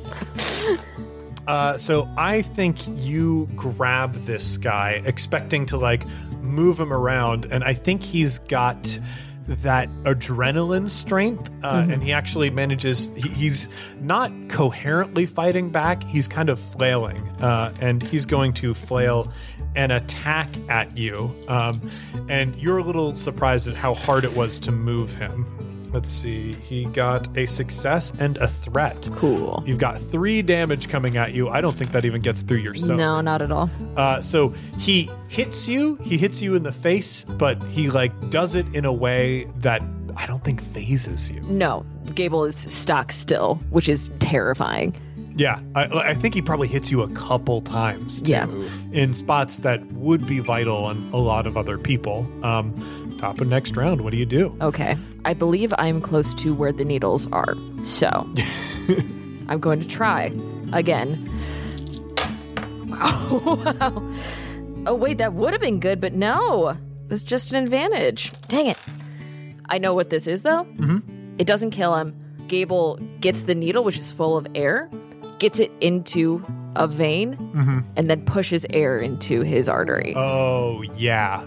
Uh, so I think you grab this guy, expecting to like move him around, and I think he's got that adrenaline strength, uh, and he actually manages. He, he's not coherently fighting back; he's kind of flailing, uh, and he's going to flail and attack at you. Um, and you're a little surprised at how hard it was to move him. Let's see. He got a success and a threat. Cool. You've got three damage coming at you. I don't think that even gets through your soak. No, not at all. Uh, so he hits you. He hits you in the face, but he like does it in a way that I don't think fazes you. No, Gable is stock still, which is terrifying. Yeah, I, I think he probably hits you a couple times. Too, Yeah. in spots that would be vital on a lot of other people. Um, top of next round. What do you do? Okay. I believe I'm close to where the needles are. So I'm going to try again. wow. Oh, wait, that would have been good, but no. It's just an advantage. Dang it. I know what this is, though. Mm-hmm. It doesn't kill him. Gable gets the needle, which is full of air, gets it into a vein, and then pushes air into his artery. Oh yeah.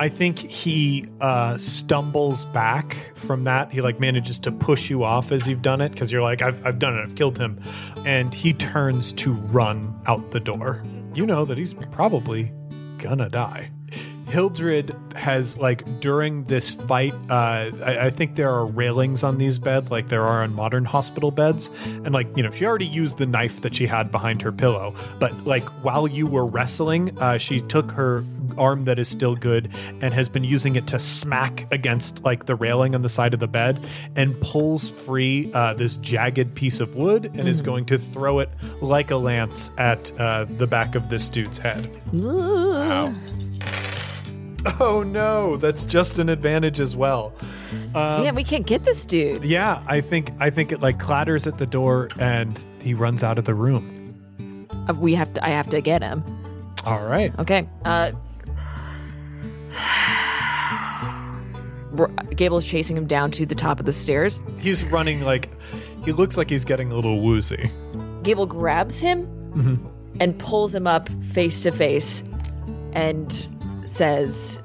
I think he uh, stumbles back from that. He like manages to push you off as you've done it because you're like, I've, I've done it. I've killed him, and he turns to run out the door. You know that he's probably gonna die. Hildred has like during this fight, uh, I, I think there are railings on these beds, like there are on modern hospital beds, and like you know she already used the knife that she had behind her pillow, but like while you were wrestling, uh, she took her arm that is still good and has been using it to smack against like the railing on the side of the bed and pulls free uh, this jagged piece of wood and is going to throw it like a lance at uh, the back of this dude's head. Oh no, that's just an advantage as well. yeah, we can't get this dude. Yeah, I think I think it like clatters at the door and he runs out of the room. Uh, We have to. I have to get him. All right. Okay. Uh, Gable's chasing him down to the top of the stairs. He's running like he looks like he's getting a little woozy. Gable grabs him and pulls him up face to face and says,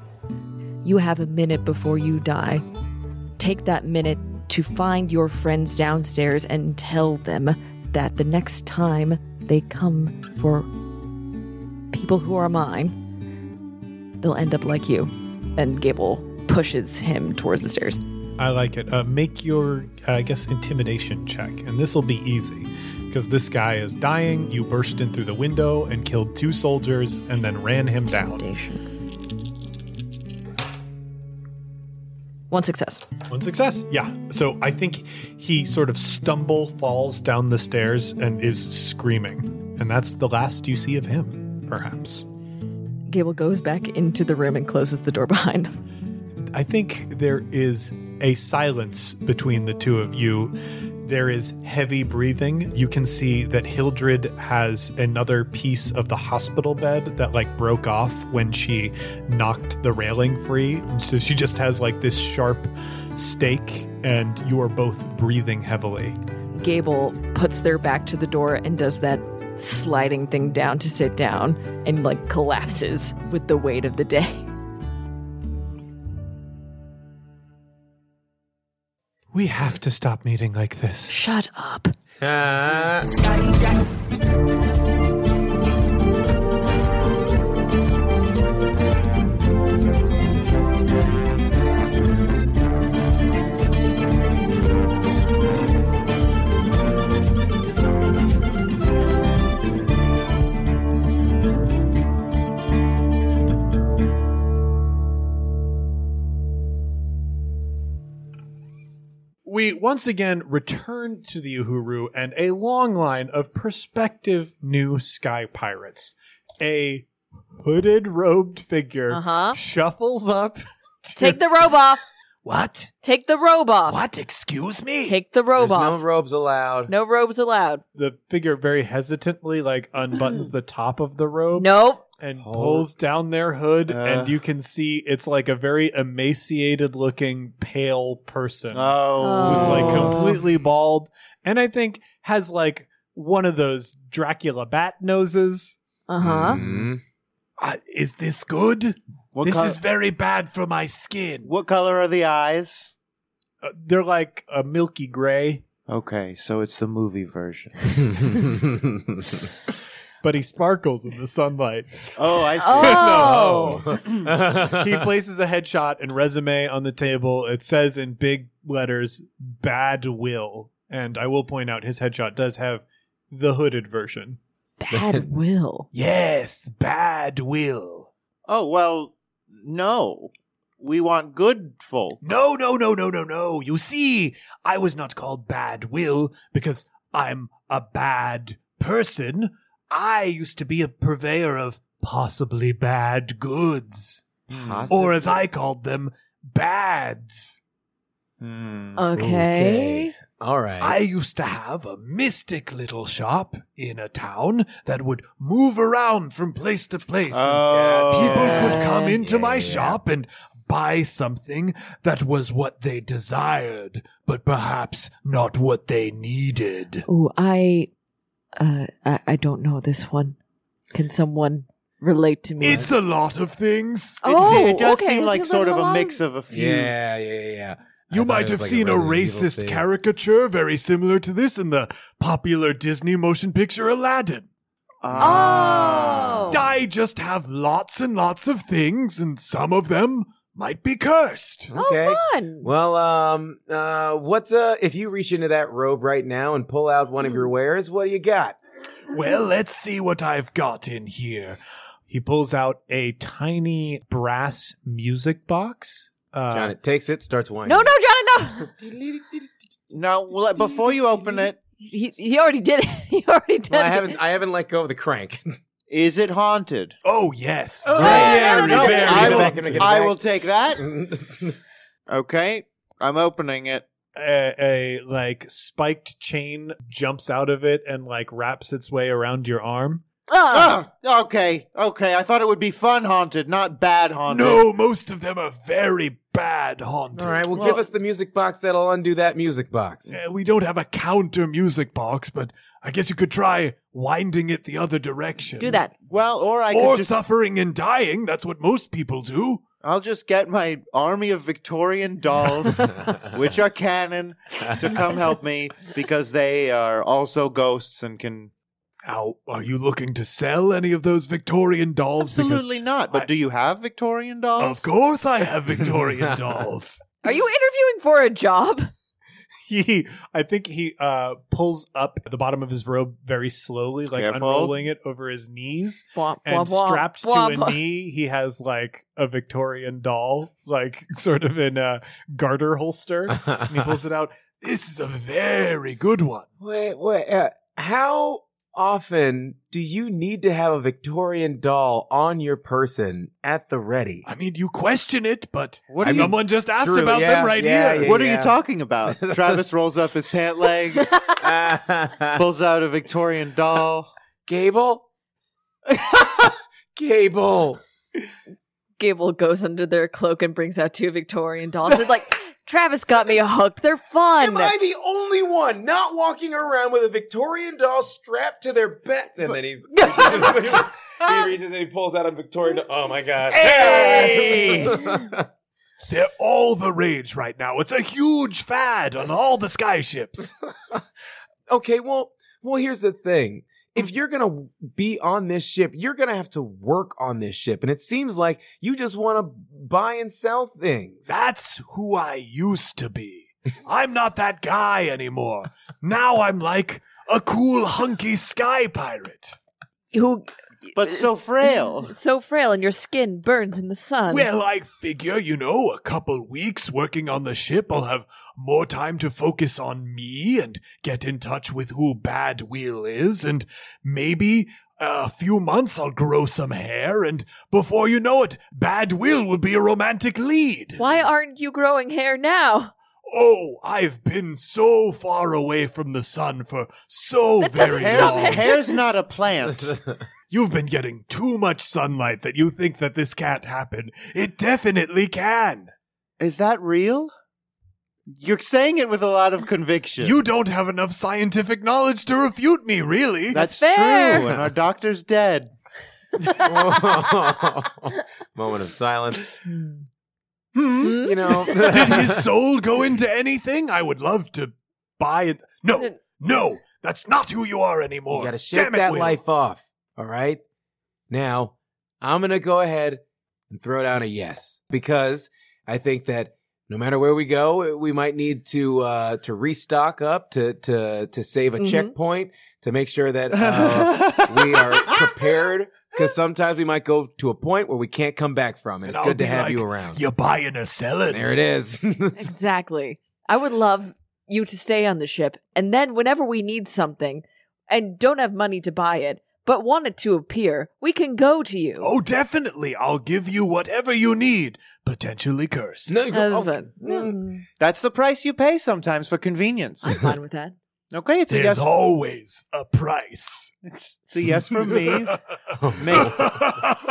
You have a minute before you die. Take that minute to find your friends downstairs and tell them that the next time they come for people who are mine, they'll end up like you. And Gable pushes him towards the stairs. I like it. Uh, make your uh, I guess intimidation check and this will be easy because this guy is dying. You burst in through the window and killed two soldiers and then ran him down. One success. One success. Yeah. So I think he sort of stumble falls down the stairs and is screaming. And that's the last you see of him, perhaps. Gable goes back into the room and closes the door behind them. I think there is a silence between the two of you. There is heavy breathing. You can see that Hildred has another piece of the hospital bed that like broke off when she knocked the railing free. And so she just has like this sharp stake, and you are both breathing heavily. Gable puts their back to the door and does that sliding thing down to sit down and like collapses with the weight of the day. We have to stop meeting like this. Shut up. Uh. Scotty Jackson. We once again return to the Uhuru and a long line of prospective new sky pirates. A hooded robed figure Uh-huh. shuffles up. Take the robe off. What? Take the robe off. What? Excuse me? Take the robe There's no robes allowed. no robes allowed. The figure very hesitantly like unbuttons the top of the robe Nope. and Hold. pulls down their hood, Uh. and you can see it's like a very emaciated looking pale person Oh. who's like Oh. completely bald, and I think has like one of those Dracula bat noses. Uh huh. Mhm. Uh, is this good? What, this col- is very bad for my skin. what color are the eyes? Uh, they're like a milky gray, Okay, so it's the movie version. but he sparkles in the sunlight. Oh, I see. Oh. he places a headshot and resume on the table. It says in big letters, Bad Will. And I will point out his headshot does have the hooded version. Bad will. Yes, bad will. Oh, well, no. We want good folk. No, no, no, no, no, no. You see, I was not called bad will because I'm a bad person. I used to be a purveyor of possibly bad goods. Or as I called them, bads. Hmm. Okay. All right. I used to have a mystic little shop in a town that would move around from place to place. and Oh. People could come Yeah. into my Yeah. shop and buy something that was what they desired, but perhaps not what they needed. Ooh, I, uh, I, I don't know this one. Can someone relate to me? It's a lot of things. It, Oh, it does okay, seem like sort of a mix of a few. yeah, yeah, yeah. You I might have like seen a, Resident Evil racist caricature very similar to this in the popular Disney motion picture Aladdin. Ah. Oh. I just have lots and lots of things, and some of them might be cursed. Okay. Oh, fun. Well, um, uh, what's uh, if you reach into that robe right now and pull out one of your wares, what do you got? Well, let's see what I've got in here. He pulls out a tiny brass music box. Uh, John, it takes it, starts whining. No, no, Johnny, no. Now, well, before you open it, He, he already did it. He already did Well, I it. haven't, I haven't let go of the crank. is it haunted? Oh, yes. no, no, very, no, no, very I will, back, give it back. I will take that. Okay, I'm opening it. a, a like spiked chain jumps out of it and like wraps its way around your arm. Oh. Oh, okay, okay. I thought it would be fun haunted, not bad haunted. No, most of them are very bad haunted. All right, well, Well- give us the music box that'll undo that music box. Uh, we don't have a counter music box, but I guess you could try winding it the other direction. Do that. Well, or I or could just, suffering and dying. That's what most people do. I'll just get my army of Victorian dolls, which are canon, to come help me because they are also ghosts and can. Now, are you looking to sell any of those Victorian dolls? Absolutely not. But I- do you have Victorian dolls? of course, I have Victorian dolls. Are you interviewing for a job? He, I think he uh pulls up the bottom of his robe very slowly, like Careful. unrolling it over his knees, Womp, and womp, womp, strapped womp, to a womp. knee, he has like a Victorian doll, like sort of in a garter holster, and he pulls it out. This is a very good one. Wait, wait. Uh, how often do you need to have a Victorian doll on your person at the ready? I mean, you question it, but What do you- someone just asked True, about yeah, them right yeah, here. yeah. what are you talking about? Travis rolls up his pant leg, pulls out a Victorian doll. Gable? Gable. Gable goes under their cloak and brings out two Victorian dolls. It's like, Travis got me hooked. They're fun. Am I the only one not walking around with a Victorian doll strapped to their back? And then he, he reaches and he pulls out a Victorian doll. Oh my god. Hey! They're all the rage right now. It's a huge fad on all the sky ships. okay, well, well, here's the thing. If you're gonna be on this ship, you're gonna have to work on this ship, and it seems like you just want to buy and sell things. That's who I used to be. I'm not that guy anymore. Now I'm like a cool, hunky sky pirate. Who But so frail. so frail and your skin burns in the sun. Well, I figure, you know, a couple weeks working on the ship, I'll have more time to focus on me and get in touch with who Bad Wheel is, and maybe a few months I'll grow some hair, and before you know it, Bad Will will be a romantic lead. Why aren't you growing hair now? Oh, I've been so far away from the sun for so That very doesn't stop long. Hair's not a plant. You've been getting too much sunlight that you think that this can't happen. It definitely can. Is that real? You're saying it with a lot of conviction. You don't have enough scientific knowledge to refute me, really. That's fair. true, and our doctor's dead. Moment of silence. Hmm? You know, Did his soul go into anything? I would love to buy it. No, no, that's not who you are anymore. you got to shake Damn it, that Will. life off. All right. Now, I'm gonna go ahead and throw down a yes because I think that no matter where we go, we might need to uh, to restock up to to to save a Mhm. checkpoint to make sure that uh, we are prepared. Because sometimes we might go to a point where we can't come back from, and And it's I'll good to have like, you around. You're buying or selling? There it is. Exactly. I would love you to stay on the ship, and then whenever we need something and don't have money to buy it, but wanted to appear, we can go to you. Oh, definitely. I'll give you whatever you need. Potentially cursed. no, you go, That's oh, fun. Mm, That's the price you pay sometimes for convenience. I'm fine with that. Okay, it's a There's yes. always a price. It's a yes from me. Make,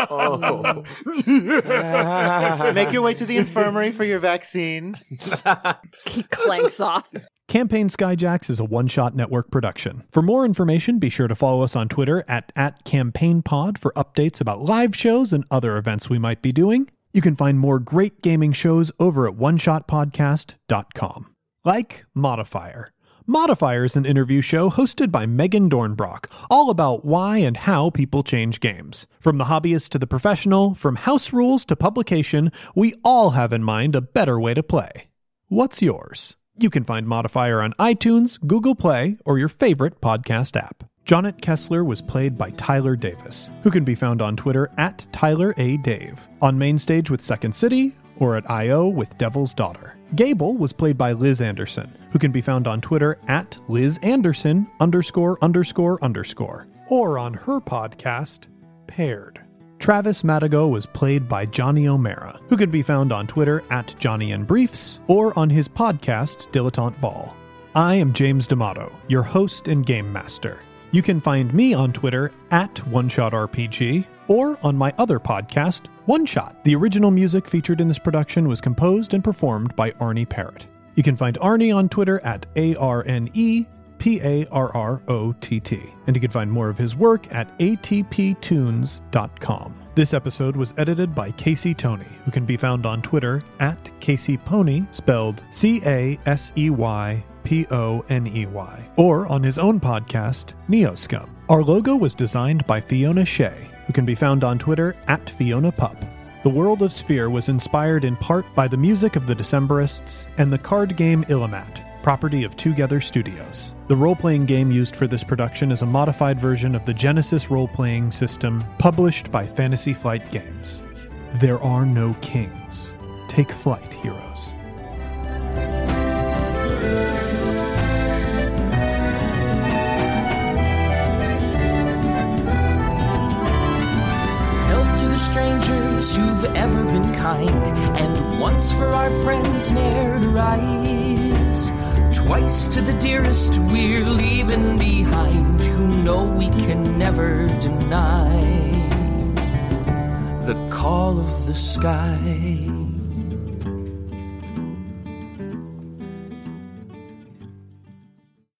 oh. make your way to the infirmary for your vaccine. He clanks off. Campaign Skyjacks is a one shot network production. For more information, be sure to follow us on Twitter at, at CampaignPod for updates about live shows and other events we might be doing. You can find more great gaming shows over at oneshotpodcast.com. Like Modifier. Modifier is an interview show hosted by Megan Dornbrock, all about why and how people change games. From the hobbyist to the professional, from house rules to publication, we all have in mind a better way to play. What's yours? You can find Modifier on iTunes, Google Play, or your favorite podcast app. Jonet Kessler was played by Tyler Davis, who can be found on Twitter at Tyler A. Dave, on Mainstage with Second City, or at I.O. with Devil's Daughter. Gable was played by Liz Anderson, who can be found on Twitter at Liz Anderson underscore underscore underscore, or on her podcast, Paired. Travis Madigo was played by Johnny O'Mara, who can be found on Twitter at Johnny and Briefs or on his podcast Dilettante Ball. I am James D'Amato, your host and game master. You can find me on Twitter at OneShotRPG or on my other podcast, One Shot. The original music featured in this production was composed and performed by Arne Parrott. You can find Arne on Twitter at A R N E P A R R O T T. And you can find more of his work at atptunes.com. This episode was edited by Casey Tony, who can be found on Twitter at Casey Pony, spelled C A S E Y P O N E Y, or on his own podcast, Neoscum. Our logo was designed by Fiona Shea, who can be found on Twitter at Fiona Pup. The world of Sphere was inspired in part by the music of the Decemberists and the card game Illimat, property of Twogether Studios. The role playing game used for this production is a modified version of the Genesys role playing system published by Fantasy Flight Games. There are no kings. Take flight, heroes. Health to the strangers who've ever been kind, and once for our friends ne'er to rise. Twice to the dearest we're leaving behind, who know we can never deny. The call of the sky.